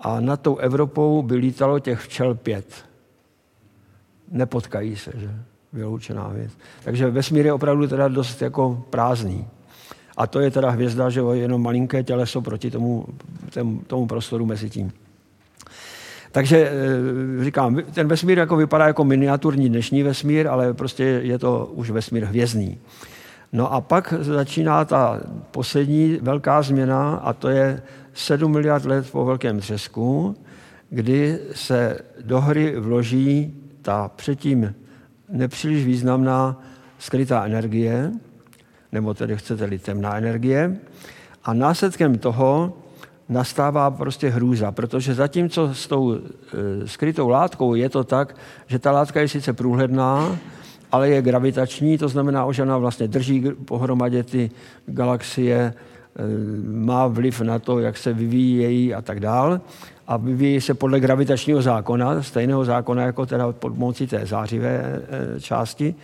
a nad tou Evropou by lítalo těch včel pět. Nepotkají se, že? Vyloučená věc. Takže vesmír je opravdu teda dost jako prázdný. A to je teda hvězda, že je jenom malinké těleso proti tomu, tomu prostoru mezi tím. Takže eh, říkám, ten vesmír jako vypadá jako miniaturní dnešní vesmír, ale prostě je to už vesmír hvězdný. No a pak začíná ta poslední velká změna a to je 7 miliard let po velkém třesku, kdy se do hry vloží ta předtím nepříliš významná skrytá energie, nebo tedy chcete-li temná energie. A následkem toho nastává prostě hrůza, protože zatímco s tou e, skrytou látkou je to tak, že ta látka je sice průhledná, ale je gravitační, to znamená, že ona vlastně drží pohromadě ty galaxie, e, má vliv na to, jak se vyvíjejí a tak dál. A vyvíjí se podle gravitačního zákona, stejného zákona jako teda pod mocí té zářivé e, části,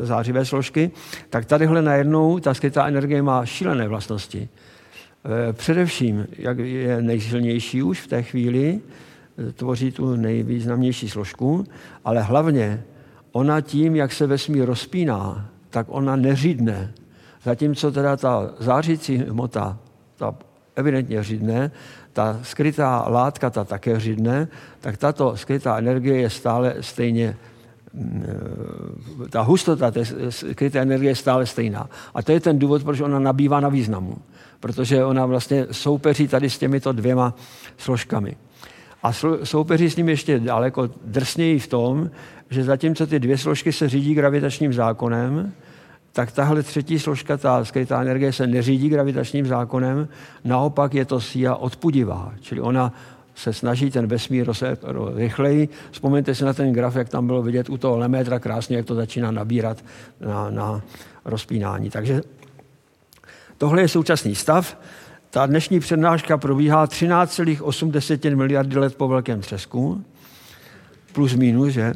zářivé složky, tak tadyhle najednou ta skrytá energie má šílené vlastnosti. Eh, především, jak je nejsilnější už v té chvíli, eh, tvoří tu nejvýznamnější složku, ale hlavně ona tím, jak se vesmír rozpíná, tak ona neřídne. Zatímco teda ta zářící hmota, ta evidentně řídne, ta skrytá látka ta také řídne, tak tato skrytá energie je stále stejně mm, ta hustota té skryté energie je stále stejná. A to je ten důvod, proč ona nabývá na významu. Protože ona vlastně soupeří tady s těmito dvěma složkami. A soupeří s ním ještě daleko drsněji v tom, že zatímco ty dvě složky se řídí gravitačním zákonem, tak tahle třetí složka, ta skrytá energie, se neřídí gravitačním zákonem, naopak je to síla odpudivá, čili ona se snaží ten vesmír rychleji. Vzpomeňte si na ten graf, jak tam bylo vidět u toho Lemétra krásně, jak to začíná nabírat na, na rozpínání. Takže tohle je současný stav. Ta dnešní přednáška probíhá 13,8 miliardy let po velkém třesku, plus minus, že?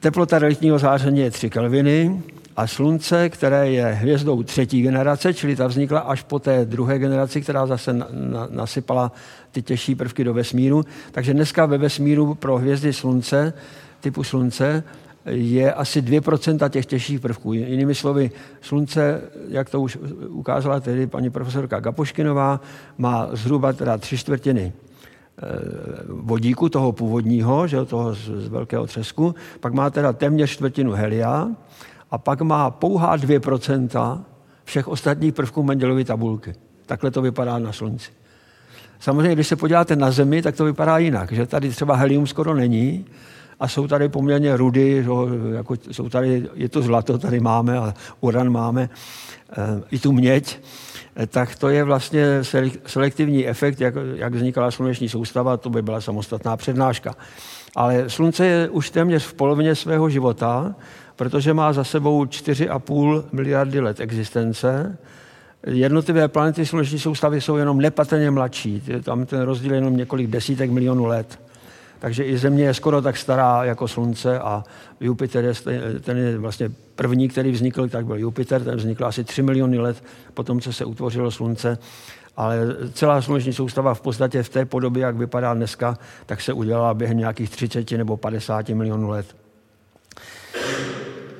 Teplota realitního záření je 3 kelviny a Slunce, které je hvězdou třetí generace, čili ta vznikla až po té druhé generaci, která zase na, na, nasypala ty těžší prvky do vesmíru. Takže dneska ve vesmíru pro hvězdy Slunce, typu Slunce, je asi 2% těch těžších prvků. Jinými slovy, Slunce, jak to už ukázala tedy paní profesorka Gapoškinová, má zhruba teda tři čtvrtiny eh, vodíku, toho původního, že, toho z, z velkého třesku, pak má teda téměř čtvrtinu helia a pak má pouhá 2% všech ostatních prvků Mendelovy tabulky. Takhle to vypadá na Slunci. Samozřejmě, když se podíváte na Zemi, tak to vypadá jinak, že tady třeba helium skoro není, a jsou tady poměrně rudy, jako jsou tady, je to zlato, tady máme a uran máme, eh, i tu měď, eh, tak to je vlastně selektivní efekt, jak, jak vznikala sluneční soustava, to by byla samostatná přednáška. Ale Slunce je už téměř v polovině svého života, protože má za sebou 4,5 miliardy let existence. Jednotlivé planety sluneční soustavy jsou jenom nepatrně mladší. Tam ten rozdíl je jenom několik desítek milionů let. Takže i Země je skoro tak stará jako Slunce a Jupiter je, ten je vlastně první, který vznikl, tak byl Jupiter, ten vznikl asi 3 miliony let po tom, co se utvořilo Slunce. Ale celá sluneční soustava v podstatě v té podobě, jak vypadá dneska, tak se udělala během nějakých 30 nebo 50 milionů let.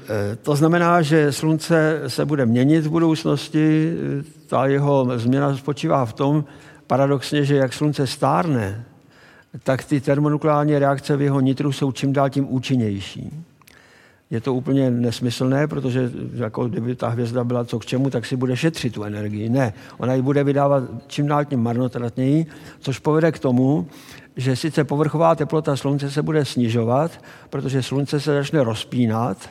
E, to znamená, že Slunce se bude měnit v budoucnosti. Ta jeho změna spočívá v tom, paradoxně, že jak Slunce stárne, tak ty termonukleární reakce v jeho nitru jsou čím dál tím účinnější. Je to úplně nesmyslné, protože jako kdyby ta hvězda byla co k čemu, tak si bude šetřit tu energii. Ne, ona ji bude vydávat čím dál tím marnotratněji, což povede k tomu, že sice povrchová teplota slunce se bude snižovat, protože slunce se začne rozpínat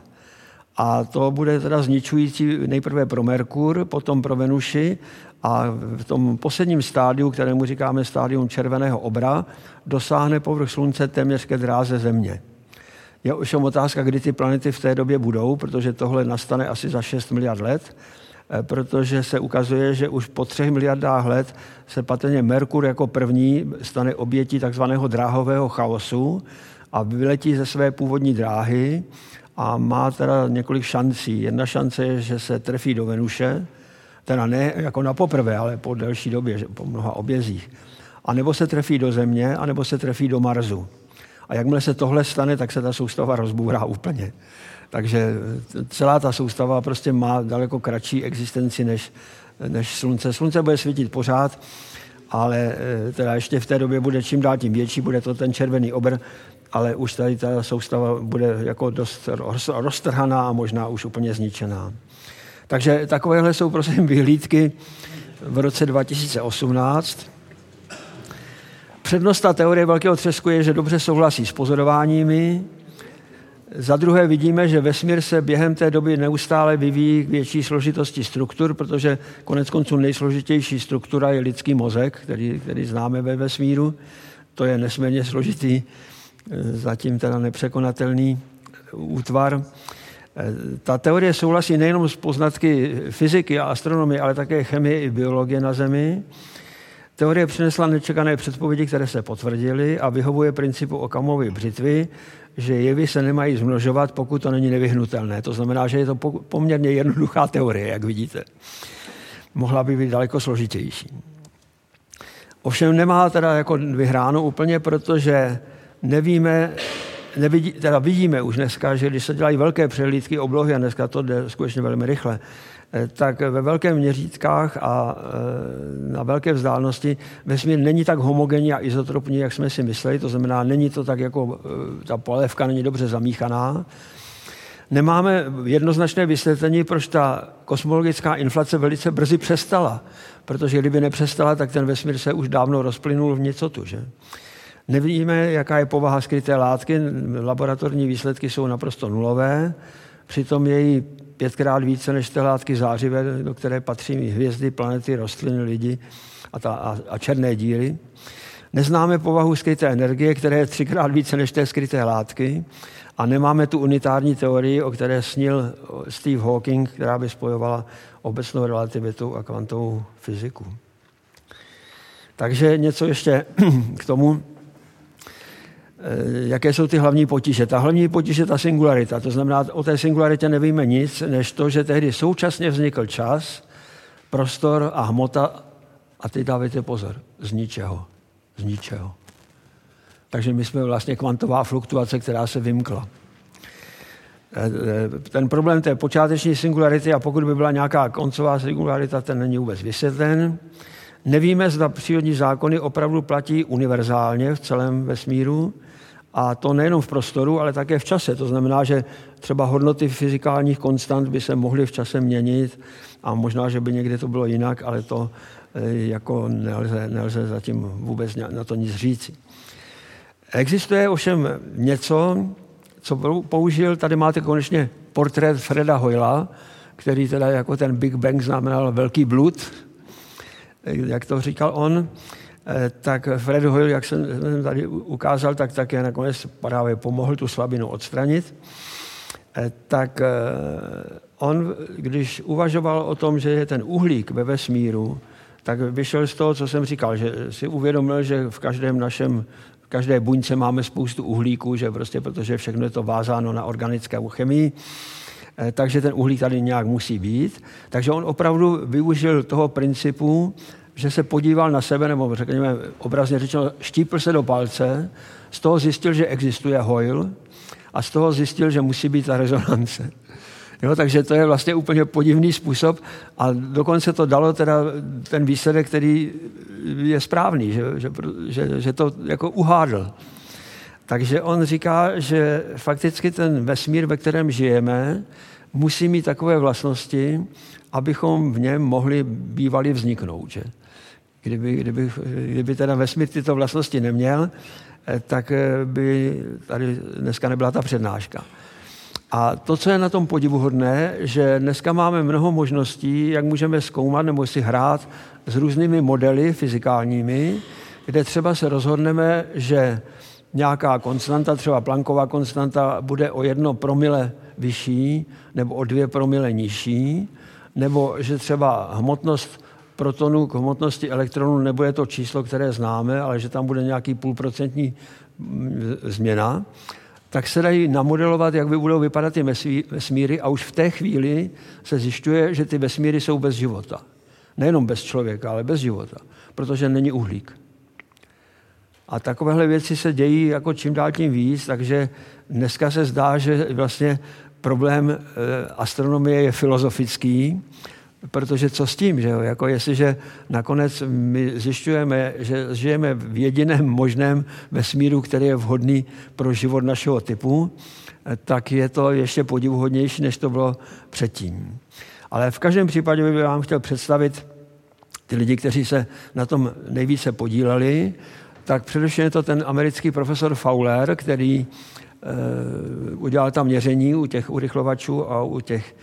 a to bude teda zničující nejprve pro Merkur, potom pro Venuši a v tom posledním stádiu, kterému říkáme stádium červeného obra, dosáhne povrch Slunce téměř ke dráze Země. Je ovšem otázka, kdy ty planety v té době budou, protože tohle nastane asi za 6 miliard let, eh, protože se ukazuje, že už po třech miliardách let se patrně Merkur jako první stane obětí takzvaného dráhového chaosu a vyletí ze své původní dráhy a má teda několik šancí. Jedna šance je, že se trefí do Venuše, teda ne jako na poprvé, ale po delší době, po mnoha obězích. A nebo se trefí do Země, a nebo se trefí do Marsu. A jakmile se tohle stane, tak se ta soustava rozbůrá úplně. Takže celá ta soustava prostě má daleko kratší existenci než, než Slunce. Slunce bude svítit pořád, ale eh, teda ještě v té době bude čím dál tím větší, bude to ten červený obr, ale už tady ta soustava bude jako dost roztrhaná a možná už úplně zničená. Takže takovéhle jsou prosím vyhlídky v roce 2018. Přednost teorie velkého třesku je, že dobře souhlasí s pozorováními. Za druhé vidíme, že vesmír se během té doby neustále vyvíjí k větší složitosti struktur, protože konec konců nejsložitější struktura je lidský mozek, který, který známe ve vesmíru. To je nesmírně složitý, zatím teda nepřekonatelný útvar. Ta teorie souhlasí nejenom s poznatky fyziky a astronomie, ale také chemie i biologie na Zemi. Teorie přinesla nečekané předpovědi, které se potvrdily a vyhovuje principu Okamovy břitvy, že jevy se nemají zmnožovat, pokud to není nevyhnutelné. To znamená, že je to poměrně jednoduchá teorie, jak vidíte. Mohla by být daleko složitější. Ovšem nemá teda jako vyhráno úplně, protože nevíme, nevidí, teda vidíme už dneska, že když se dělají velké přehlídky oblohy, a dneska to jde skutečně velmi rychle, eh, tak ve velkých měřítkách a eh, na velké vzdálenosti vesmír není tak homogenní a izotropní, jak jsme si mysleli. To znamená, není to tak jako, ta polévka není dobře zamíchaná. Nemáme jednoznačné vysvětlení, proč ta kosmologická inflace velice brzy přestala. Protože kdyby nepřestala, tak ten vesmír se už dávno rozplynul v nicotu. Že? Nevíme, jaká je povaha skryté látky, laboratorní výsledky jsou naprosto nulové, přitom její pětkrát více než té látky zářivé, do které patří hvězdy, planety, rostliny, lidi a, ta, a, a černé díry. Neznáme povahu skryté energie, která je třikrát více než té skryté látky a nemáme tu unitární teorii, o které snil Steve Hawking, která by spojovala obecnou relativitu a kvantovou fyziku. Takže něco ještě k tomu, jaké jsou ty hlavní potíže. Ta hlavní potíže je ta singularita. To znamená, o té singularitě nevíme nic, než to, že tehdy současně vznikl čas, prostor a hmota a teď dávajte pozor, z ničeho. Z ničeho. Takže my jsme vlastně kvantová fluktuace, která se vymkla. Eh, eh, ten problém té počáteční singularity, a pokud by byla nějaká koncová singularita, ten není vůbec vysvětlen. Nevíme, zda přírodní zákony opravdu platí univerzálně v celém vesmíru, a to nejenom v prostoru, ale také v čase. To znamená, že třeba hodnoty fyzikálních konstant by se mohly v čase měnit a možná, že by někde to bylo jinak, ale to eh, jako nelze, nelze zatím vůbec na to nic říci. Existuje ovšem něco, co použil, tady máte konečně portrét Freda Hoyla, který teda jako ten Big Bang znamenal velký blud, jak to říkal on. Eh, tak Fred Hoyle, jak jsem tady ukázal, tak také nakonec právě pomohl tu slabinu odstranit. Eh, tak eh, on, když uvažoval o tom, že je ten uhlík ve vesmíru, tak vyšel z toho, co jsem říkal, že si uvědomil, že v každém našem v každé buňce máme spoustu uhlíků, že prostě protože všechno je to vázáno na organické chemii, takže ten uhlík tady nějak musí být. Takže on opravdu využil toho principu, že se podíval na sebe, nebo řekněme obrazně řečeno, štípl se do palce, z toho zjistil, že existuje Hoyle a z toho zjistil, že musí být ta rezonance. Jo, takže to je vlastně úplně podivný způsob a dokonce to dalo teda ten výsledek, který je správný, že, že, že, že to jako uhádl. Takže on říká, že fakticky ten vesmír, ve kterém žijeme, musí mít takové vlastnosti, abychom v něm mohli bývali vzniknout. Že? Kdyby, kdyby, kdyby teda vesmír tyto vlastnosti neměl, eh, tak eh, by tady dneska nebyla ta přednáška. A to, co je na tom podivuhodné, že dneska máme mnoho možností, jak můžeme zkoumat nebo si hrát s různými modely fyzikálními, kde třeba se rozhodneme, že nějaká konstanta, třeba planková konstanta, bude o jedno promile vyšší nebo o dvě promile nižší, nebo že třeba hmotnost protonu k hmotnosti elektronu nebude to číslo, které známe, ale že tam bude nějaký půlprocentní mm, změna, tak se dají namodelovat, jak by budou vypadat ty vesmíry a už v té chvíli se zjišťuje, že ty vesmíry jsou bez života. Nejenom bez člověka, ale bez života, protože není uhlík. A takovéhle věci se dějí jako čím dál tím víc, takže dneska se zdá, že vlastně problém eh, astronomie je filozofický Protože co s tím, že jo? Jako jestliže nakonec my zjišťujeme, že žijeme v jediném možném vesmíru, který je vhodný pro život našeho typu, tak je to ještě podivuhodnější, než to bylo předtím. Ale v každém případě bych vám chtěl představit ty lidi, kteří se na tom nejvíce podíleli, tak především je to ten americký profesor Fowler, který e, udělal tam měření u těch urychlovačů a u těch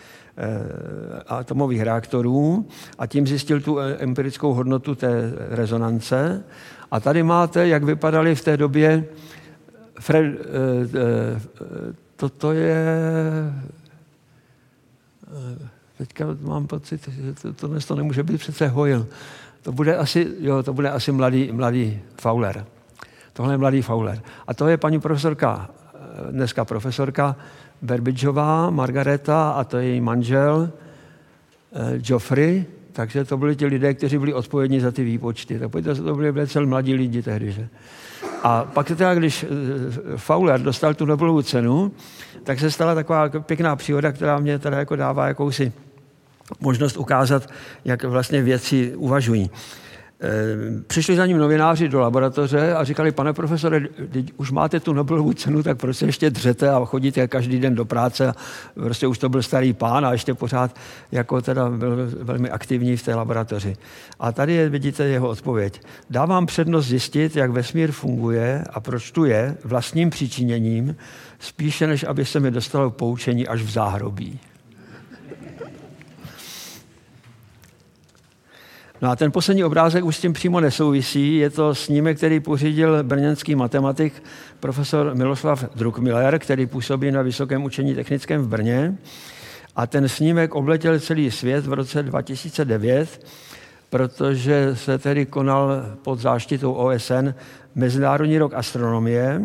atomových reaktorů a tím zjistil tu eh, empirickou hodnotu té rezonance. A tady máte, jak vypadaly v té době Fred, eh, toto je teďka mám pocit, že to, to, to nemůže být přece Hoyle. To bude asi, jo, to bude asi mladý, mladý Fowler. Tohle je mladý Fowler. A to je paní profesorka, dneska profesorka Berbidžová, Margareta a to je její manžel eh, Joffrey, takže to byli ti lidé, kteří byli odpovědní za ty výpočty. Tak to byli velice mladí lidi tehdy. Že? A pak teda, když Fowler dostal tu Nobelovu cenu, tak se stala taková pěkná příhoda, která mě teda jako dává jakousi možnost ukázat, jak vlastně věci uvažují. Eh, přišli za ním novináři do laboratoře a říkali, pane profesore, už máte tu Nobelovu cenu, tak proč se ještě dřete a chodíte každý den do práce. Prostě už to byl starý pán a ještě pořád jako teda byl velmi aktivní v té laboratoři. A tady je, vidíte jeho odpověď. Dávám přednost zjistit, jak vesmír funguje a proč tu je vlastním přičiněním, spíše než aby se mi dostalo poučení až v záhrobí. No a ten poslední obrázek už s tím přímo nesouvisí. Je to snímek, který pořídil brněnský matematik profesor Miloslav Druckmiller, který působí na Vysokém učení technickém v Brně. A ten snímek obletěl celý svět v roce 2009, protože se tedy konal pod záštitou OSN Mezinárodní rok astronomie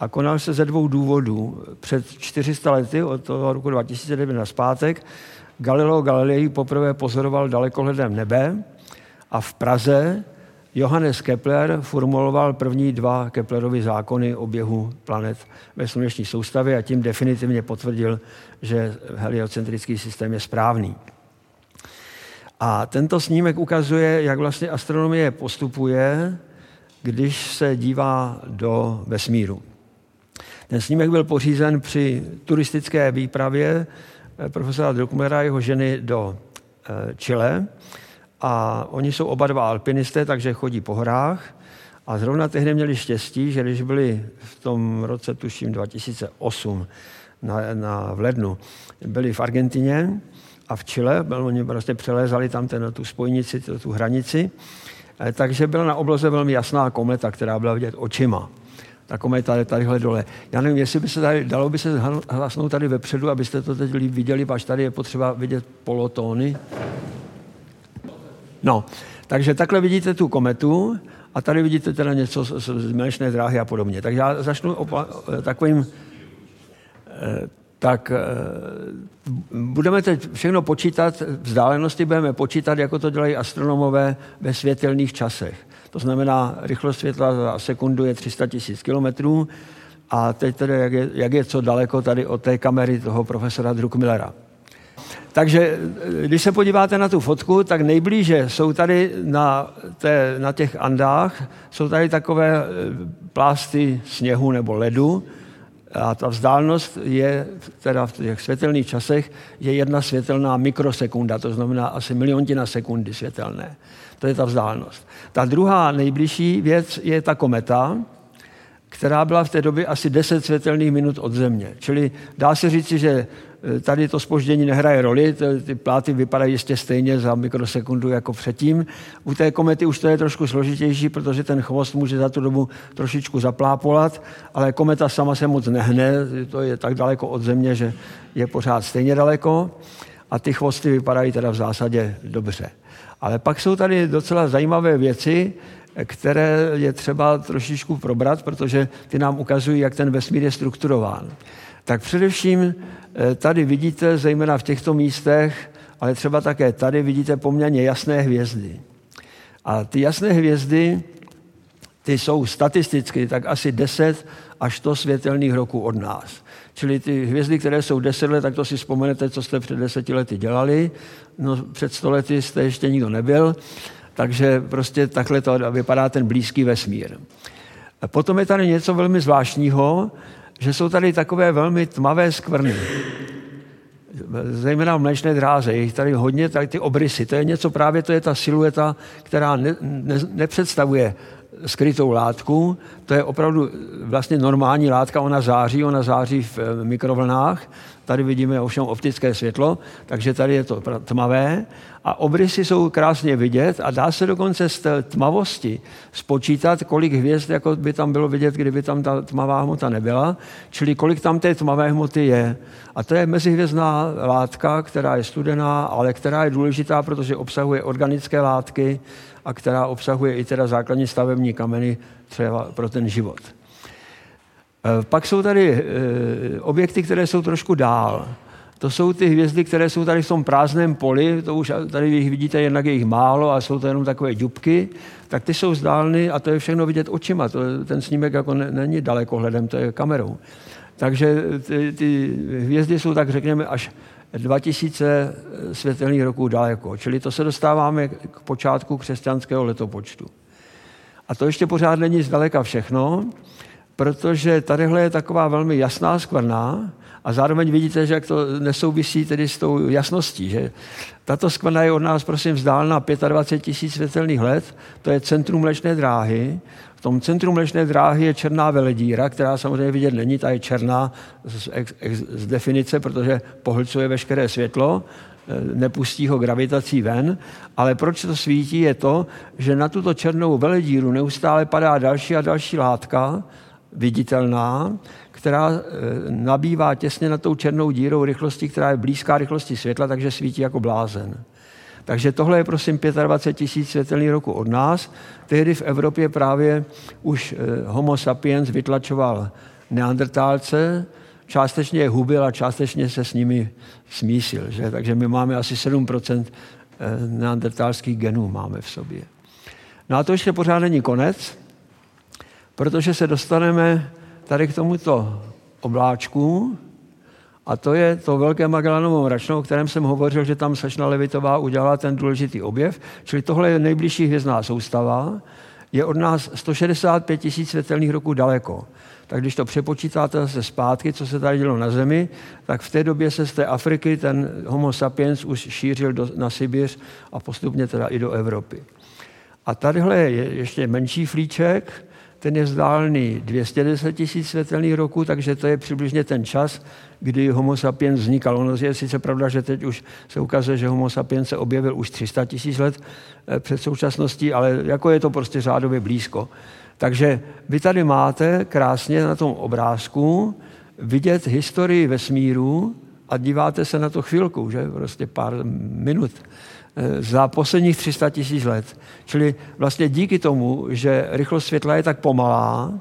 a konal se ze dvou důvodů. Před 400 lety, od toho roku 2009 na zpátek, Galileo Galilei poprvé pozoroval dalekohledem nebe a v Praze Johannes Kepler formuloval první dva Keplerovy zákony o běhu planet ve sluneční soustavě a tím definitivně potvrdil, že heliocentrický systém je správný. A tento snímek ukazuje, jak vlastně astronomie postupuje, když se dívá do vesmíru. Ten snímek byl pořízen při turistické výpravě eh, profesora Druckmera a jeho ženy do eh, Chile a oni jsou oba dva alpinisté, takže chodí po horách. A zrovna tehdy měli štěstí, že když byli v tom roce, tuším 2008, na, na, v lednu, byli v Argentině a v Chile, byl, oni prostě přelézali tam ten, tu spojnici, tu, tu hranici, eh, takže byla na obloze velmi jasná kometa, která byla vidět očima. Ta kometa je tadyhle dole. Já nevím, jestli by se tady, dalo by se hlasnout tady vepředu, abyste to teď viděli, až tady je potřeba vidět polotóny. No, takže takhle vidíte tu kometu a tady vidíte teda něco z, z mléčné dráhy a podobně. Tak já začnu opa- takovým eh, tak eh, budeme teď všechno počítat, vzdálenosti budeme počítat, jako to dělají astronomové ve světelných časech. To znamená, rychlost světla za sekundu je 300 tisíc kilometrů a teď tedy, jak je, jak je co daleko tady od té kamery toho profesora Druckmillera. Takže když se podíváte na tu fotku, tak nejblíže jsou tady na, té, na těch Andách, jsou tady takové eh, plásty sněhu nebo ledu a ta vzdálenost je, teda v těch světelných časech, je jedna světelná mikrosekunda, to znamená asi miliontina sekundy světelné. To je ta vzdálenost. Ta druhá nejbližší věc je ta kometa, která byla v té době asi 10 světelných minut od Země. Čili dá se říci, že tady to spoždění nehraje roli, ty pláty vypadají jistě stejně za mikrosekundu jako předtím. U té komety už to je trošku složitější, protože ten chvost může za tu dobu trošičku zaplápolat, ale kometa sama se moc nehne, to je tak daleko od Země, že je pořád stejně daleko a ty chvosty vypadají teda v zásadě dobře. Ale pak jsou tady docela zajímavé věci, které je třeba trošičku probrat, protože ty nám ukazují, jak ten vesmír je strukturován. Tak především eh, tady vidíte, zejména v těchto místech, ale třeba také tady vidíte poměrně jasné hvězdy. A ty jasné hvězdy, ty jsou statisticky tak asi 10 až 100 světelných roků od nás. Čili ty hvězdy, které jsou 10 let, tak to si vzpomenete, co jste před deseti lety dělali. No, před sto lety jste ještě nikdo nebyl. Takže prostě takhle to vypadá ten blízký vesmír. Potom je tady něco velmi zvláštního, že jsou tady takové velmi tmavé skvrny. Zejména v mléčné dráze, je tady hodně, tady ty obrysy. To je něco právě, to je ta silueta, která ne, ne, nepředstavuje skrytou látku. To je opravdu vlastně normální látka, ona září, ona září v mikrovlnách. Tady vidíme ovšem optické světlo, takže tady je to tmavé a obrysy jsou krásně vidět a dá se dokonce z té tmavosti spočítat, kolik hvězd jako by tam bylo vidět, kdyby tam ta tmavá hmota nebyla, čili kolik tam té tmavé hmoty je. A to je mezihvězdná látka, která je studená, ale která je důležitá, protože obsahuje organické látky a která obsahuje i teda základní stavební kameny třeba pro ten život. E, pak jsou tady e, objekty, které jsou trošku dál. To jsou ty hvězdy, které jsou tady v tom prázdném poli, to už tady jich vidíte, jednak je jich málo a jsou to jenom takové dubky, tak ty jsou vzdálny a to je všechno vidět očima. To, ten snímek jako ne, není dalekohledem, to je kamerou. Takže ty, ty hvězdy jsou tak řekněme až 2000 světelných roků daleko. Čili to se dostáváme k počátku křesťanského letopočtu. A to ještě pořád není zdaleka všechno, protože tadyhle je taková velmi jasná skvrna a zároveň vidíte, že jak to nesouvisí tedy s tou jasností. Že? Tato skvrna je od nás, prosím, vzdálena 25 tisíc světelných let, to je centrum mlečné dráhy. V tom centru mlečné dráhy je černá veledíra, která samozřejmě vidět není, ta je černá z, z, z definice, protože pohlcuje veškeré světlo, e, nepustí ho gravitací ven, ale proč to svítí je to, že na tuto černou veledíru neustále padá další a další látka, viditelná, která e, nabývá těsně nad tou černou dírou rychlosti, která je blízká rychlosti světla, takže svítí jako blázen. Takže tohle je prosím 25 tisíc světelných roku od nás. Tehdy v Evropě právě už e, homo sapiens vytlačoval neandertálce, částečně je hubil a částečně se s nimi smísil. Že? Takže my máme asi 7% e, neandertálských genů máme v sobě. No a to ještě pořád není konec, protože se dostaneme tady k tomuto obláčku, a to je to velké Magellanovo mračno, o kterém jsem hovořil, že tam slečna Levitová udělala ten důležitý objev. Čili tohle je nejbližší hvězdná soustava. Je od nás 165 tisíc světelných roků daleko. Tak když to přepočítáte zase zpátky, co se tady dělo na Zemi, tak v té době se z té Afriky ten homo sapiens už šířil do, na Sibiř a postupně teda i do Evropy. A tadyhle je ještě menší flíček, ten je vzdálený 210 tisíc světelných roků, takže to je přibližně ten čas, kdy homo sapiens vznikal. Ono je sice pravda, že teď už se ukazuje, že homo sapiens se objevil už 300 tisíc let eh, před současností, ale jako je to prostě řádově blízko. Takže vy tady máte krásně na tom obrázku vidět historii vesmíru a díváte se na to chvilku, že prostě pár minut. Eh, za posledních 300 tisíc let. Čili vlastně díky tomu, že rychlost světla je tak pomalá,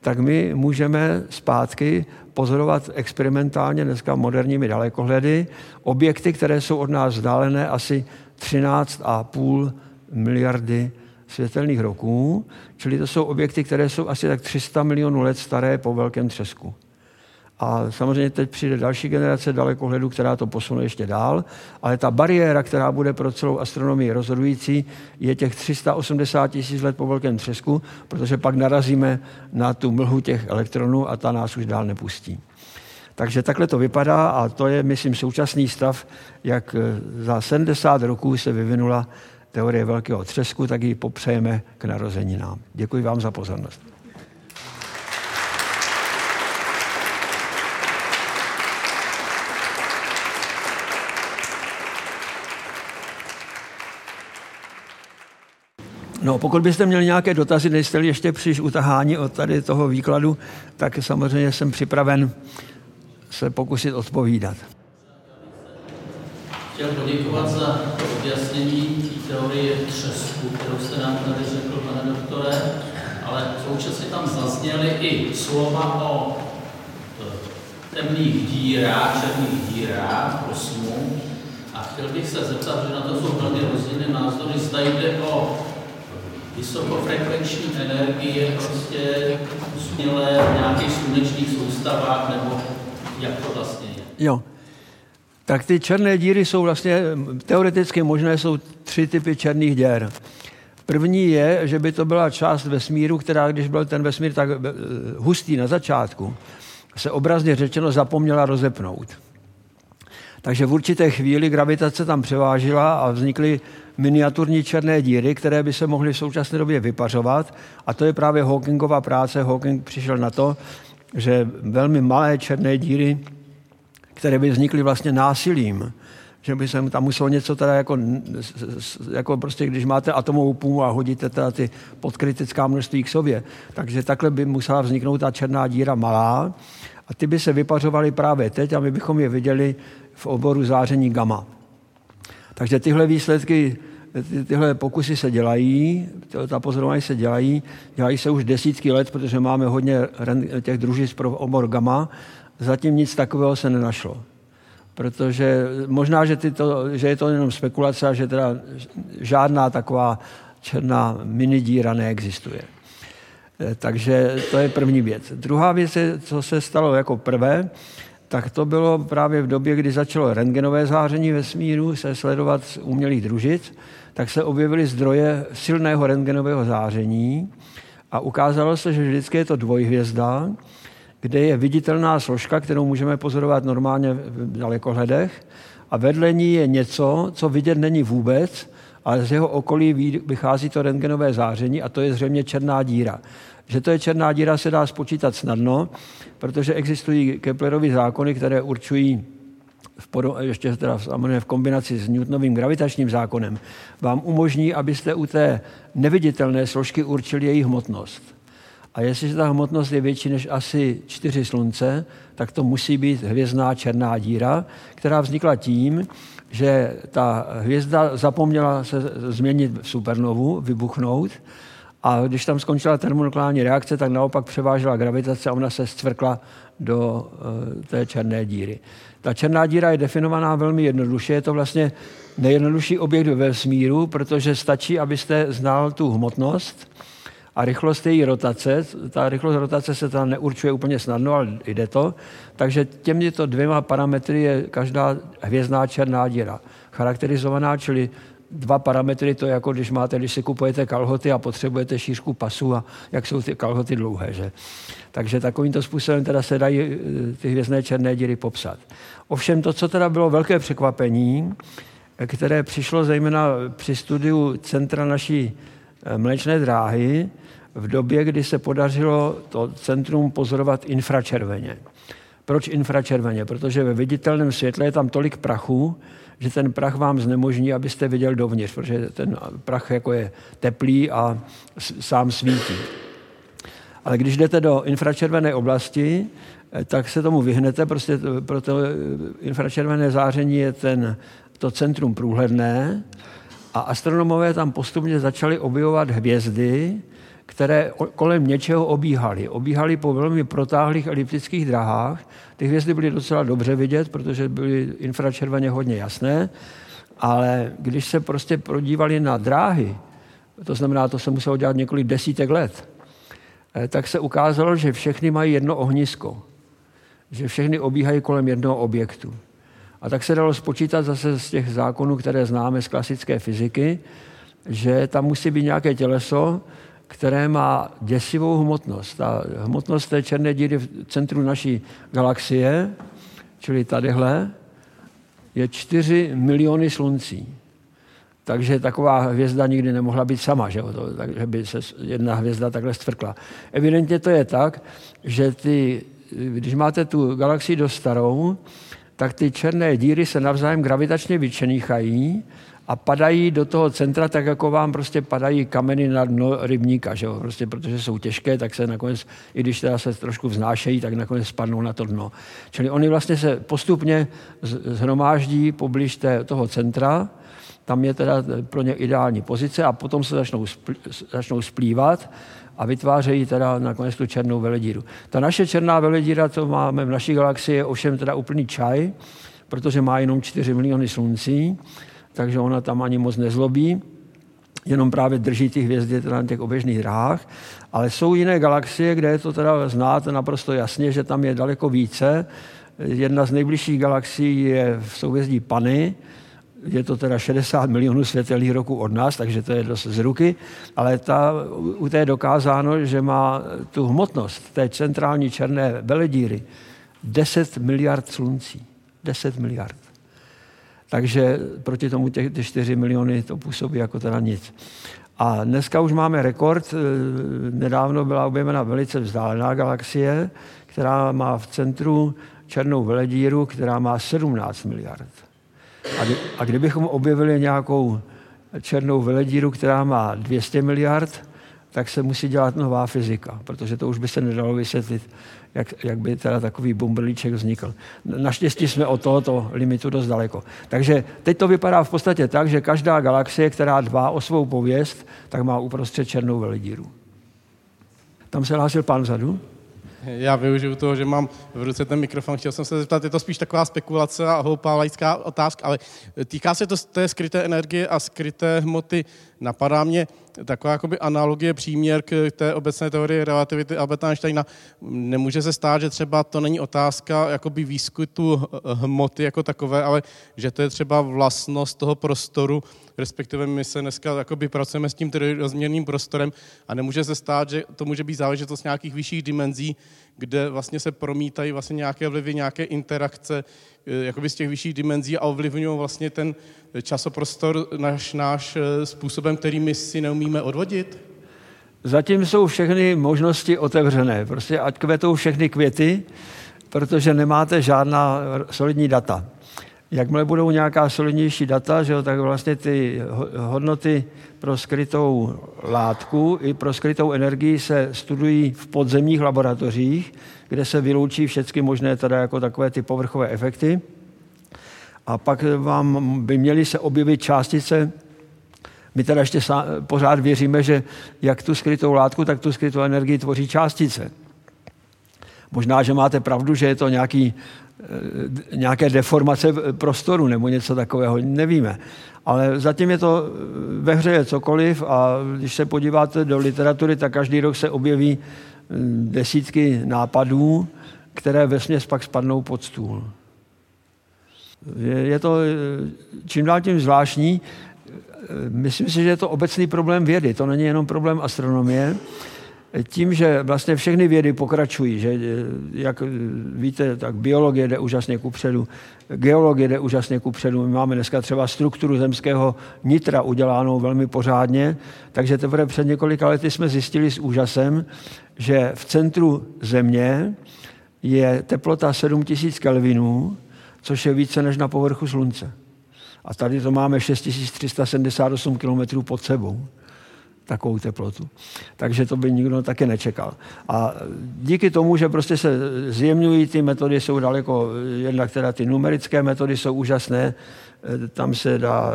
tak my můžeme zpátky pozorovat experimentálně dneska moderními dalekohledy objekty, které jsou od nás vzdálené asi 13,5 miliardy světelných roků, čili to jsou objekty, které jsou asi tak 300 milionů let staré po velkém třesku. A samozřejmě teď přijde další generace dalekohledu, která to posune ještě dál, ale ta bariéra, která bude pro celou astronomii rozhodující, je těch 380 tisíc let po velkém třesku, protože pak narazíme na tu mlhu těch elektronů a ta nás už dál nepustí. Takže takhle to vypadá a to je, myslím, současný stav, jak eh, za 70 roků se vyvinula teorie velkého třesku, tak ji popřejeme k narozeninám. Děkuji vám za pozornost. No, pokud byste měli nějaké dotazy, nejste ještě příliš utahání od tady toho výkladu, tak samozřejmě jsem připraven se pokusit odpovídat. Chtěl poděkovat za objasnění té teorie třesku, kterou jste nám tady řekl, pane doktore, ale současně tam zazněly i slova o temných dírách, černých dírách, kosmu. A chtěl bych se zeptat, že na to jsou velmi rozdílné názory, zda jde o vysokofrekvenční energie prostě smělé v nějakých slunečních soustavách, nebo jak to vlastně je? Jo. Tak ty černé díry jsou vlastně, teoreticky možné jsou tři typy černých děr. První je, že by to byla část vesmíru, která, když byl ten vesmír tak eh, hustý na začátku, se obrazně řečeno zapomněla rozepnout. Takže v určité chvíli gravitace tam převážila a vznikly miniaturní černé díry, které by se mohly v současné době vypařovat. A to je právě Hawkingova práce. Hawking přišel na to, že velmi malé černé díry, které by vznikly vlastně násilím, že by se tam muselo něco teda jako, jako prostě, když máte atomovou půl a hodíte teda ty podkritická množství k sobě. Takže takhle by musela vzniknout ta černá díra malá a ty by se vypařovaly právě teď a my bychom je viděli v oboru záření gamma. Takže tyhle výsledky, ty, tyhle pokusy se dělají, ta pozorování se dělají, dělají se už desítky let, protože máme hodně těch družic pro obor gamma, zatím nic takového se nenašlo. protože možná, že, tyto, že je to jenom spekulace a že teda žádná taková černá minidíra neexistuje. Eh, takže to je první věc. Druhá věc je, co se stalo jako prvé, tak to bylo právě v době, kdy začalo rentgenové záření vesmíru se sledovat z umělých družic, tak se objevily zdroje silného rentgenového záření a ukázalo se, že vždycky je to dvojhvězda, kde je viditelná složka, kterou můžeme pozorovat normálně v dalekohledech a vedle ní je něco, co vidět není vůbec, ale z jeho okolí vychází to rentgenové záření a to je zřejmě černá díra. Že to je černá díra, se dá spočítat snadno, protože existují Keplerovy zákony, které určují v podo- ještě teda samozřejmě v kombinaci s Newtonovým gravitačním zákonem, vám umožní, abyste u té neviditelné složky určili její hmotnost. A jestliže ta hmotnost je větší než asi čtyři slunce, tak to musí být hvězdná černá díra, která vznikla tím, že ta hvězda zapomněla se změnit v supernovu, vybuchnout, a když tam skončila termonukleární reakce, tak naopak převážela gravitace a ona se zcvrkla do uh, té černé díry. Ta černá díra je definovaná velmi jednoduše. Je to vlastně nejjednodušší objekt ve vesmíru, protože stačí, abyste znal tu hmotnost a rychlost její rotace. Ta rychlost rotace se tam neurčuje úplně snadno, ale jde to. Takže těmito dvěma parametry je každá hvězdná černá díra charakterizovaná, čili dva parametry, to je jako když máte, když si kupujete kalhoty a potřebujete šířku pasu a jak jsou ty kalhoty dlouhé. Že? Takže takovýmto způsobem teda se dají eh, ty hvězdné černé díry popsat. Ovšem to, co teda bylo velké překvapení, které přišlo zejména při studiu centra naší eh, mléčné dráhy, v době, kdy se podařilo to centrum pozorovat infračerveně. Proč infračerveně? Protože ve viditelném světle je tam tolik prachu, že ten prach vám znemožní, abyste viděl dovnitř, protože ten prach jako je teplý a sám svítí. Ale když jdete do infračervené oblasti, eh, tak se tomu vyhnete, prostě pro to eh, infračervené záření je ten, to centrum průhledné a astronomové tam postupně začali objevovat hvězdy, které kolem něčeho obíhaly. Obíhaly po velmi protáhlých eliptických drahách. Ty hvězdy byly docela dobře vidět, protože byly infračerveně hodně jasné, ale když se prostě prodívali na dráhy, to znamená, to se muselo dělat několik desítek let, eh, tak se ukázalo, že všechny mají jedno ohnisko. Že všechny obíhají kolem jednoho objektu. A tak se dalo spočítat zase z těch zákonů, které známe z klasické fyziky, že tam musí být nějaké těleso, které má děsivou hmotnost. Ta hmotnost té černé díry v centru naší galaxie, čili tadyhle, je 4 miliony sluncí. Takže taková hvězda nikdy nemohla být sama, že, to, tak, že by se jedna hvězda takhle stvrkla. Evidentně to je tak, že ty, když máte tu galaxii dost starou, tak ty černé díry se navzájem gravitačně vyčeníchají a padají do toho centra, tak jako vám prostě padají kameny na dno rybníka, že jo? Prostě protože jsou těžké, tak se nakonec, i když teda se trošku vznášejí, tak nakonec spadnou na to dno. Čili oni vlastně se postupně zhromáždí poblíž té, toho centra, tam je teda pro ně ideální pozice a potom se začnou, spl, začnou splývat a vytvářejí teda nakonec tu černou veledíru. Ta naše černá veledíra, co máme v naší galaxii, je ovšem teda úplný čaj, protože má jenom 4 miliony sluncí takže ona tam ani moc nezlobí, jenom právě drží ty hvězdy teda na těch oběžných hrách. Ale jsou jiné galaxie, kde je to teda znáte naprosto jasně, že tam je daleko více. Jedna z nejbližších galaxií je v souvězdí Pany, je to teda 60 milionů světelných roků od nás, takže to je dost z ruky, ale ta, u té je dokázáno, že má tu hmotnost té centrální černé veledíry 10 miliard sluncí. 10 miliard. Takže proti tomu těch, ty 4 miliony to působí jako teda nic. A dneska už máme rekord. Eh, nedávno byla objevena velice vzdálená galaxie, která má v centru černou veledíru, která má 17 miliard. A, kdy, a kdybychom objevili nějakou černou veledíru, která má 200 miliard, tak se musí dělat nová fyzika, protože to už by se nedalo vysvětlit jak, jak by teda takový bumbrlíček vznikl. Naštěstí jsme od tohoto limitu dost daleko. Takže teď to vypadá v podstatě tak, že každá galaxie, která dbá o svou pověst, tak má uprostřed černou veledíru. Tam se hlásil pán vzadu. Já využiju toho, že mám v ruce ten mikrofon. Chtěl jsem se zeptat, je to spíš taková spekulace a hloupá laická otázka, ale týká se to té skryté energie a skryté hmoty. Napadá mě taková jakoby analogie, příměr k té obecné teorie relativity Alberta Einsteina. Nemůže se stát, že třeba to není otázka jakoby výskytu hmoty jako takové, ale že to je třeba vlastnost toho prostoru, respektive my se dneska jakoby pracujeme s tím rozměrným prostorem a nemůže se stát, že to může být záležitost nějakých vyšších dimenzí, kde vlastně se promítají vlastně nějaké vlivy, nějaké interakce eh, jakoby z těch vyšších dimenzí a ovlivňují vlastně ten časoprostor náš, náš eh, způsobem, který my si neumíme odvodit? Zatím jsou všechny možnosti otevřené. Prostě ať kvetou všechny květy, protože nemáte žádná solidní data. Jakmile budou nějaká solidnější data, že jo, tak vlastně ty hodnoty pro skrytou látku i pro skrytou energii se studují v podzemních laboratořích, kde se vyloučí všechny možné teda jako takové ty povrchové efekty. A pak vám by měly se objevit částice, my teda ještě pořád věříme, že jak tu skrytou látku, tak tu skrytou energii tvoří částice. Možná, že máte pravdu, že je to nějaký Eh, nějaké deformace prostoru nebo něco takového, nevíme. Ale zatím je to eh, ve hře je cokoliv a když se podíváte do literatury, tak každý rok se objeví hm, desítky nápadů, které vesměs pak spadnou pod stůl. Je, to eh, čím dál tím zvláštní. Myslím si, že je to obecný problém vědy, to není jenom problém astronomie tím, že vlastně všechny vědy pokračují, že jak víte, tak biologie jde úžasně kupředu, geologie jde úžasně kupředu. My máme dneska třeba strukturu zemského nitra udělánou velmi pořádně, takže teprve před několika lety jsme zjistili s úžasem, že v centru Země je teplota 7000 kelvinů, což je více než na povrchu Slunce. A tady to máme 6378 km pod sebou takovou teplotu. Takže to by nikdo také nečekal. A díky tomu, že prostě se zjemňují, ty metody jsou daleko, jednak teda ty numerické metody jsou úžasné, tam se dá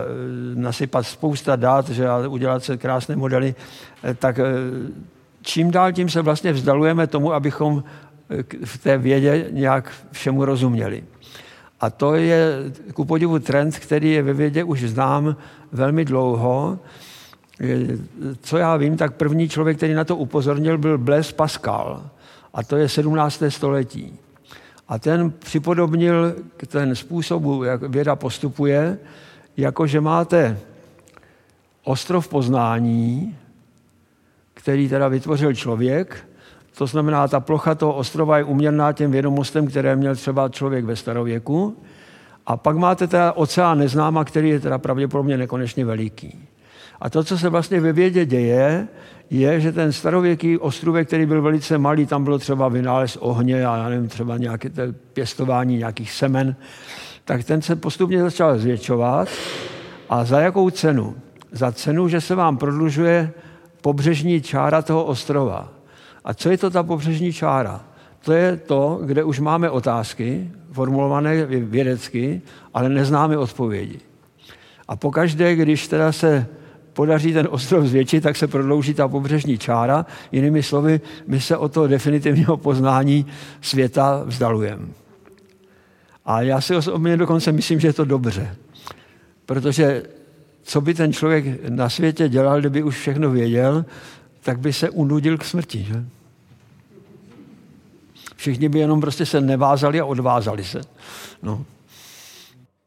nasypat spousta dat, že a udělat se krásné modely, tak čím dál tím se vlastně vzdalujeme tomu, abychom v té vědě nějak všemu rozuměli. A to je ku podivu trend, který je ve vědě už znám velmi dlouho, co já vím, tak první člověk, který na to upozornil, byl Blaise Pascal. A to je 17. století. A ten připodobnil ten způsobu, jak věda postupuje, jako že máte ostrov poznání, který teda vytvořil člověk, to znamená, ta plocha toho ostrova je uměrná těm vědomostem, které měl třeba člověk ve starověku. A pak máte teda oceán neznáma, který je teda pravděpodobně nekonečně veliký. A to, co se vlastně ve vědě děje, je, že ten starověký ostrůvek, který byl velice malý, tam bylo třeba vynález ohně a já nevím, třeba nějaké pěstování nějakých semen, tak ten se postupně začal zvětšovat. A za jakou cenu? Za cenu, že se vám prodlužuje pobřežní čára toho ostrova. A co je to ta pobřežní čára? To je to, kde už máme otázky, formulované vědecky, ale neznáme odpovědi. A pokaždé, když teda se podaří ten ostrov zvětšit, tak se prodlouží ta pobřežní čára. Jinými slovy, my se o to definitivního poznání světa vzdalujeme. A já si osobně dokonce myslím, že je to dobře. Protože co by ten člověk na světě dělal, kdyby už všechno věděl, tak by se unudil k smrti. Že? Všichni by jenom prostě se nevázali a odvázali se. No.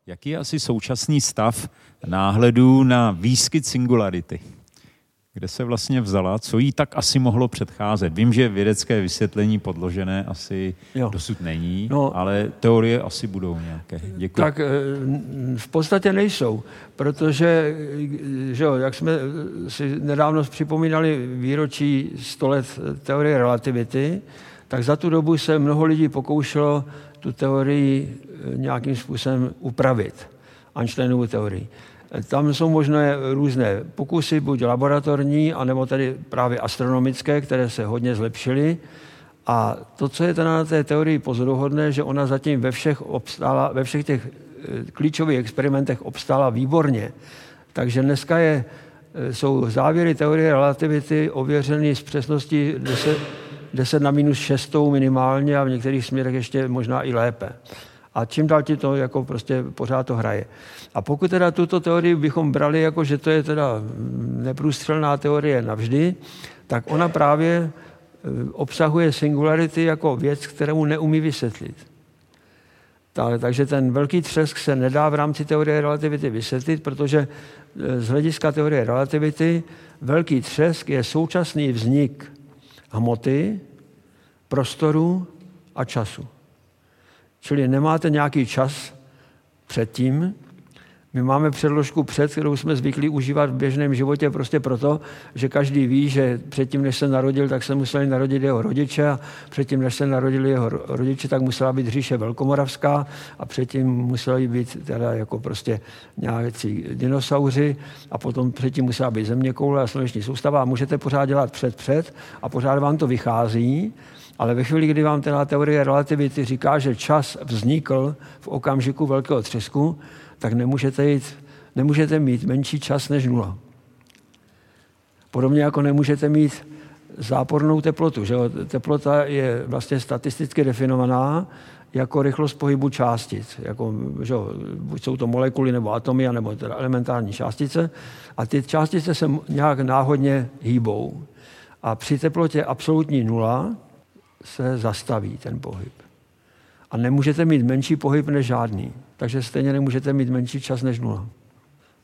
Jaký je asi současný stav náhledu na výskyt singularity? Kde se vlastně vzala, co jí tak asi mohlo předcházet? Vím, že vědecké vysvětlení podložené asi jo. dosud není, no, ale teorie asi budou nějaké. Děkuji. Tak eh, v podstatě nejsou, protože, že jo, jak jsme si nedávno připomínali výročí 100 let teorie relativity, tak za tu dobu se mnoho lidí pokoušelo tu teorii eh, nějakým způsobem upravit. Einsteinovu teorii. Tam jsou možné různé pokusy, buď laboratorní, anebo tedy právě astronomické, které se hodně zlepšily. A to, co je na té teorii pozoruhodné, že ona zatím ve všech, obstála, ve všech těch eh, klíčových experimentech obstála výborně. Takže dneska je, eh, jsou závěry teorie relativity ověřeny s přesností 10, 10 na minus 6 minimálně a v některých směrech ještě možná i lépe. A čím dál ti to jako prostě pořád to hraje. A pokud teda tuto teorii bychom brali jako, že to je teda neprůstřelná teorie navždy, tak ona právě e, obsahuje singularity jako věc, kterou neumí vysvětlit. Takže ten velký třesk se nedá v rámci teorie relativity vysvětlit, protože e, z hlediska teorie relativity velký třesk je současný vznik hmoty, prostoru a času. Čili nemáte nějaký čas předtím, my máme předložku před, kterou jsme zvyklí užívat v běžném životě prostě proto, že každý ví, že předtím, než se narodil, tak se museli narodit jeho rodiče a předtím, než se narodili jeho rodiče, tak musela být říše velkomoravská a předtím museli být teda jako prostě nějaký dinosauři a potom předtím musela být země koule a sluneční soustava a můžete pořád dělat před před a pořád vám to vychází, ale ve chvíli, kdy vám teda teorie relativity říká, že čas vznikl v okamžiku velkého třesku, tak nemůžete, jít, nemůžete mít menší čas než nula. Podobně jako nemůžete mít zápornou teplotu. Že? Teplota je vlastně statisticky definovaná jako rychlost pohybu částic. Jako, že? Buď jsou to molekuly nebo atomy, nebo teda elementární částice. A ty částice se nějak náhodně hýbou. A při teplotě absolutní nula se zastaví ten pohyb. A nemůžete mít menší pohyb než žádný takže stejně nemůžete mít menší čas než nula.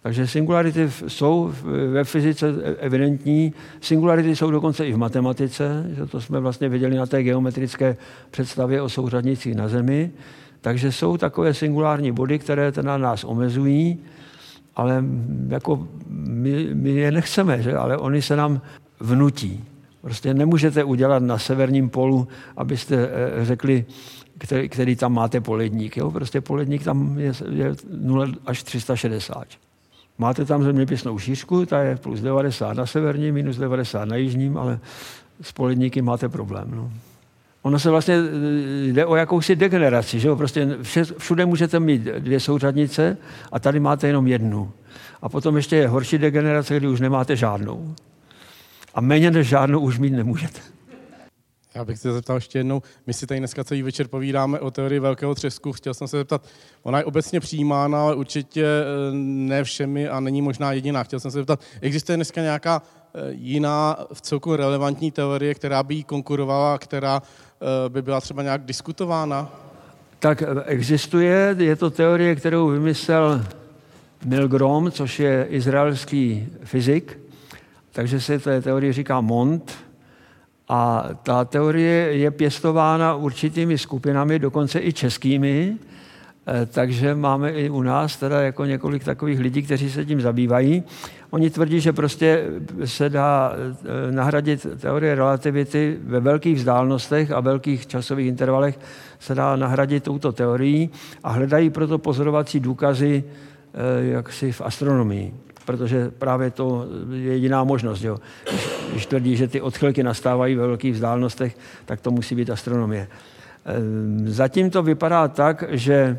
Takže singularity jsou ve fyzice evidentní. Singularity jsou dokonce i v matematice, že to jsme vlastně viděli na té geometrické představě o souřadnicích na Zemi. Takže jsou takové singulární body, které teda nás omezují, ale jako my, my je nechceme, že? ale oni se nám vnutí. Prostě nemůžete udělat na severním polu, abyste eh, řekli, který, který tam máte poledník. Jo? Prostě poledník tam je, je 0 až 360. Máte tam zeměpisnou šířku, ta je plus 90 na severním, minus 90 na jižním, ale s poledníky máte problém. No. Ono se vlastně e, jde o jakousi degeneraci, že jo? Prostě všude můžete mít dvě souřadnice a tady máte jenom jednu. A potom ještě je horší degenerace, kdy už nemáte žádnou. A méně než žádnou už mít nemůžete. Já bych se zeptal ještě jednou, my si tady dneska celý večer povídáme o teorii velkého třesku. Chtěl jsem se zeptat, ona je obecně přijímána, ale určitě eh, ne všemi a není možná jediná. Chtěl jsem se zeptat, existuje dneska nějaká eh, jiná v celku relevantní teorie, která by jí konkurovala, která eh, by byla třeba nějak diskutována? Tak existuje, je to teorie, kterou vymyslel Milgrom, což je izraelský fyzik, takže se té teorie říká MONT, a ta teorie je pěstována určitými skupinami, dokonce i českými, eh, takže máme i u nás teda jako několik takových lidí, kteří se tím zabývají. Oni tvrdí, že prostě se dá eh, nahradit teorie relativity ve velkých vzdálenostech a velkých časových intervalech se dá nahradit touto teorií a hledají proto pozorovací důkazy eh, jaksi v astronomii protože právě to je jediná možnost. Jo. Když tvrdí, že ty odchylky nastávají ve velkých vzdálenostech, tak to musí být astronomie. Ehm, zatím to vypadá tak, že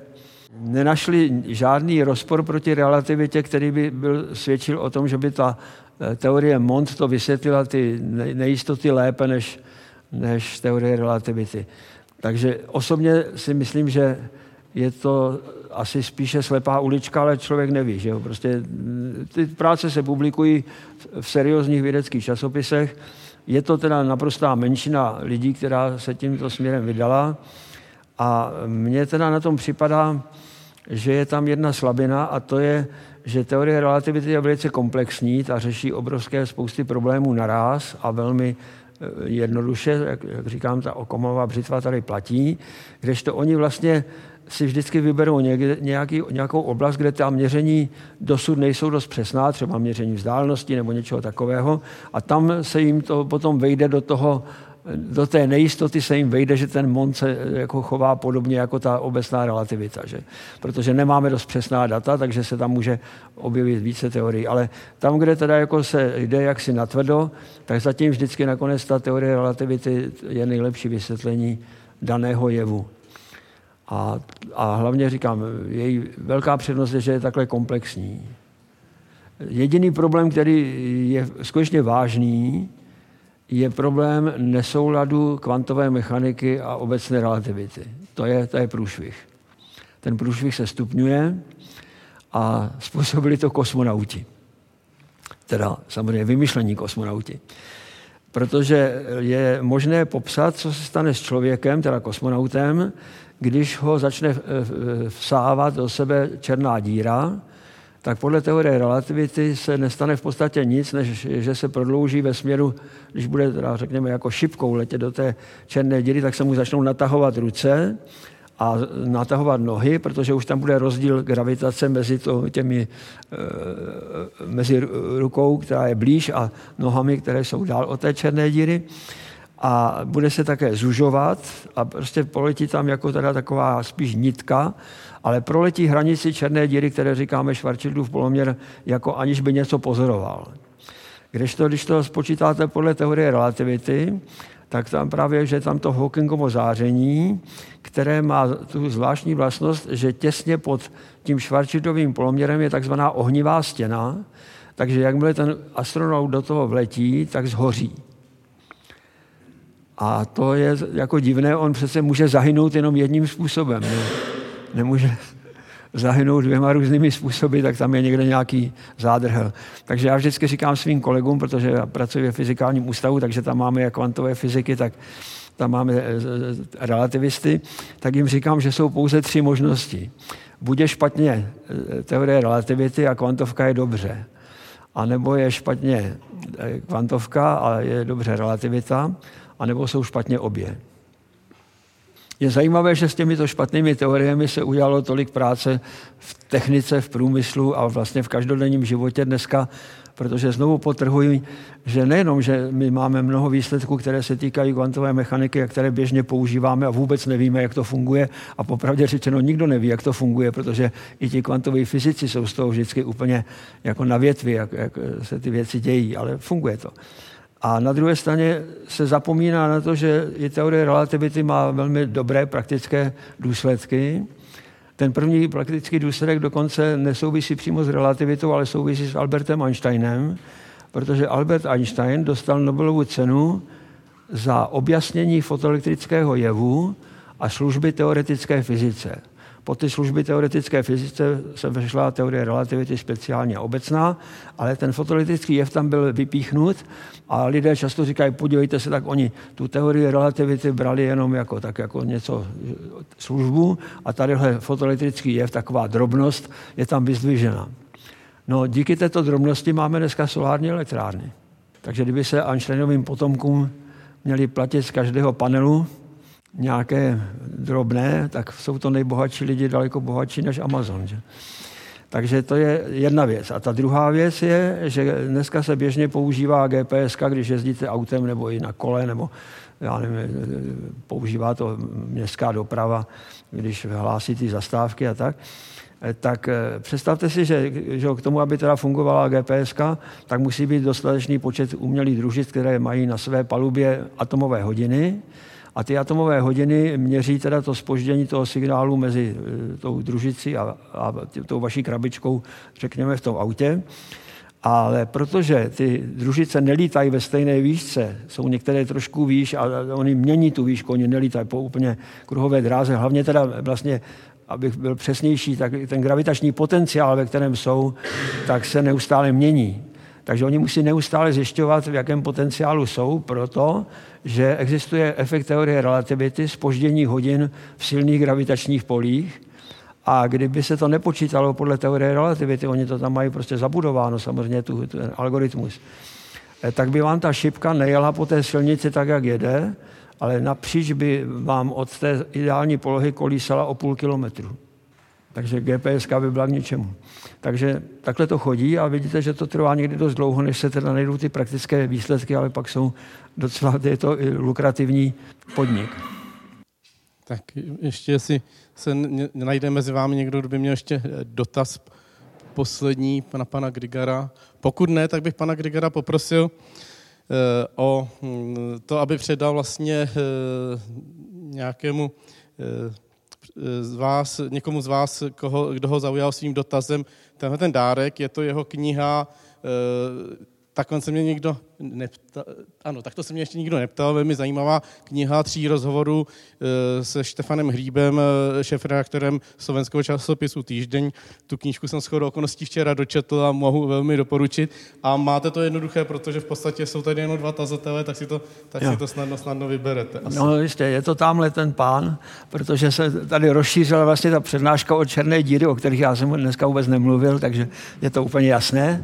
nenašli žádný rozpor proti relativitě, který by byl, svědčil o tom, že by ta eh, teorie Mond to vysvětlila ty nejistoty lépe než, než teorie relativity. Takže osobně si myslím, že je to asi spíše slepá ulička, ale člověk neví. Že jo? Prostě mm, ty práce se publikují v seriózních vědeckých časopisech. Je to teda naprostá menšina lidí, která se tímto směrem vydala. A mně teda na tom připadá, že je tam jedna slabina a to je, že teorie relativity je velice komplexní, ta řeší obrovské spousty problémů naraz a velmi eh, jednoduše, jak, jak říkám, ta okomová břitva tady platí, kdežto oni vlastně si vždycky vyberou nějaký, nějakou oblast, kde ta měření dosud nejsou dost přesná, třeba měření vzdálenosti nebo něčeho takového, a tam se jim to potom vejde do toho, do té nejistoty se jim vejde, že ten mont se jako chová podobně jako ta obecná relativita. Že? Protože nemáme dost přesná data, takže se tam může objevit více teorií. Ale tam, kde teda jako se jde jaksi natvrdo, tak zatím vždycky nakonec ta teorie relativity je nejlepší vysvětlení daného jevu. A, a hlavně říkám, její velká přednost je, že je takhle komplexní. Jediný problém, který je skutečně vážný, je problém nesouladu kvantové mechaniky a obecné relativity. To je, to je průšvih. Ten průšvih se stupňuje a způsobili to kosmonauti. Teda samozřejmě vymyšlení kosmonauti. Protože je možné popsat, co se stane s člověkem, teda kosmonautem, když ho začne vsávat do sebe černá díra, tak podle teorie relativity se nestane v podstatě nic, než že se prodlouží ve směru, když bude, teda řekněme, jako šipkou letět do té černé díry, tak se mu začnou natahovat ruce a natahovat nohy, protože už tam bude rozdíl gravitace mezi to, těmi, e, mezi rukou, která je blíž a nohami, které jsou dál od té černé díry a bude se také zužovat a prostě poletí tam jako teda taková spíš nitka, ale proletí hranici černé díry, které říkáme Schwarzschildův poloměr, jako aniž by něco pozoroval. Když to, když to spočítáte podle teorie relativity, tak tam právě, že tam to Hawkingovo záření, které má tu zvláštní vlastnost, že těsně pod tím Schwarzschildovým poloměrem je takzvaná ohnivá stěna, takže jakmile ten astronaut do toho vletí, tak zhoří. A to je jako divné, on přece může zahynout jenom jedním způsobem. Ne? Nemůže zahynout dvěma různými způsoby, tak tam je někde nějaký zádrhel. Takže já vždycky říkám svým kolegům, protože já pracuji ve fyzikálním ústavu, takže tam máme jak kvantové fyziky, tak tam máme eh, relativisty, tak jim říkám, že jsou pouze tři možnosti. Buď je špatně eh, teorie relativity a kvantovka je dobře. A nebo je špatně kvantovka a je dobře relativita anebo jsou špatně obě. Je zajímavé, že s těmito špatnými teoriemi se udělalo tolik práce v technice, v průmyslu a vlastně v každodenním životě dneska, protože znovu potrhuji, že nejenom, že my máme mnoho výsledků, které se týkají kvantové mechaniky a které běžně používáme a vůbec nevíme, jak to funguje a popravdě řečeno nikdo neví, jak to funguje, protože i ti kvantoví fyzici jsou z toho vždycky úplně jako na větvi, jak, jak se ty věci dějí, ale funguje to. A na druhé straně se zapomíná na to, že i teorie relativity má velmi dobré praktické důsledky. Ten první praktický důsledek dokonce nesouvisí přímo s relativitou, ale souvisí s Albertem Einsteinem, protože Albert Einstein dostal Nobelovu cenu za objasnění fotoelektrického jevu a služby teoretické fyzice. Po ty služby teoretické fyzice se vešla teorie relativity speciálně obecná, ale ten fotoelektrický jev tam byl vypíchnut a lidé často říkají, podívejte se, tak oni tu teorii relativity brali jenom jako, tak jako něco službu a tadyhle fotoelektrický jev, taková drobnost, je tam vyzdvižena. No díky této drobnosti máme dneska solární elektrárny. Takže kdyby se Einsteinovým potomkům měli platit z každého panelu nějaké drobné, tak jsou to nejbohatší lidi daleko bohatší než Amazon. Že? Takže to je jedna věc. A ta druhá věc je, že dneska se běžně používá GPS, když jezdíte autem nebo i na kole, nebo já nevím, používá to městská doprava, když hlásí ty zastávky a tak. Tak eh, představte si, že, že k tomu, aby teda fungovala GPS, tak musí být dostatečný počet umělých družic, které mají na své palubě atomové hodiny, a ty atomové hodiny měří teda to spoždění toho signálu mezi e, tou družicí a, a tou vaší krabičkou, řekněme, v tom autě. Ale protože ty družice nelítají ve stejné výšce, jsou některé trošku výš a oni mění tu výšku, oni nelítají po úplně kruhové dráze. Hlavně teda vlastně, abych byl přesnější, tak ten gravitační potenciál, ve kterém jsou, tak se neustále mění. Takže oni musí neustále zjišťovat, v jakém potenciálu jsou, proto, že existuje efekt teorie relativity, spoždění hodin v silných gravitačních polích, a kdyby se to nepočítalo podle teorie relativity, oni to tam mají prostě zabudováno, samozřejmě tu, ten algoritmus, eh, tak by vám ta šipka nejela po té silnici tak, jak jede, ale napříč by vám od té ideální polohy kolísala o půl kilometru. Takže GPS by byla k ničemu. Takže takhle to chodí a vidíte, že to trvá někdy dost dlouho, než se teda najdou ty praktické výsledky, ale pak jsou docela, je to lukrativní podnik. Tak ještě, jestli se najde mezi vámi někdo, kdo by měl ještě eh, dotaz poslední na pana Grigara. Pokud ne, tak bych pana Grigara poprosil eh, o hm, to, aby předal vlastně eh, nějakému z vás, někomu z vás, koho, kdo ho zaujal svým dotazem, tenhle ten dárek, je to jeho kniha takhle se mě nikdo neptal, ano, tak to se mě ještě nikdo neptal, velmi zajímavá kniha tří rozhovorů e, se Štefanem Hříbem, e, šéf-redaktorem slovenského časopisu Týždeň. Tu knížku jsem shodou okolností včera dočetl a mohu velmi doporučit. A máte to jednoduché, protože v podstatě jsou tady jenom dva tazatele, tak si to, tak si to snadno, snadno vyberete. Asi. No jistě, je to tamhle ten pán, protože se tady rozšířila vlastně ta přednáška o černé díry, o kterých já jsem dneska vůbec nemluvil, takže je to úplně jasné.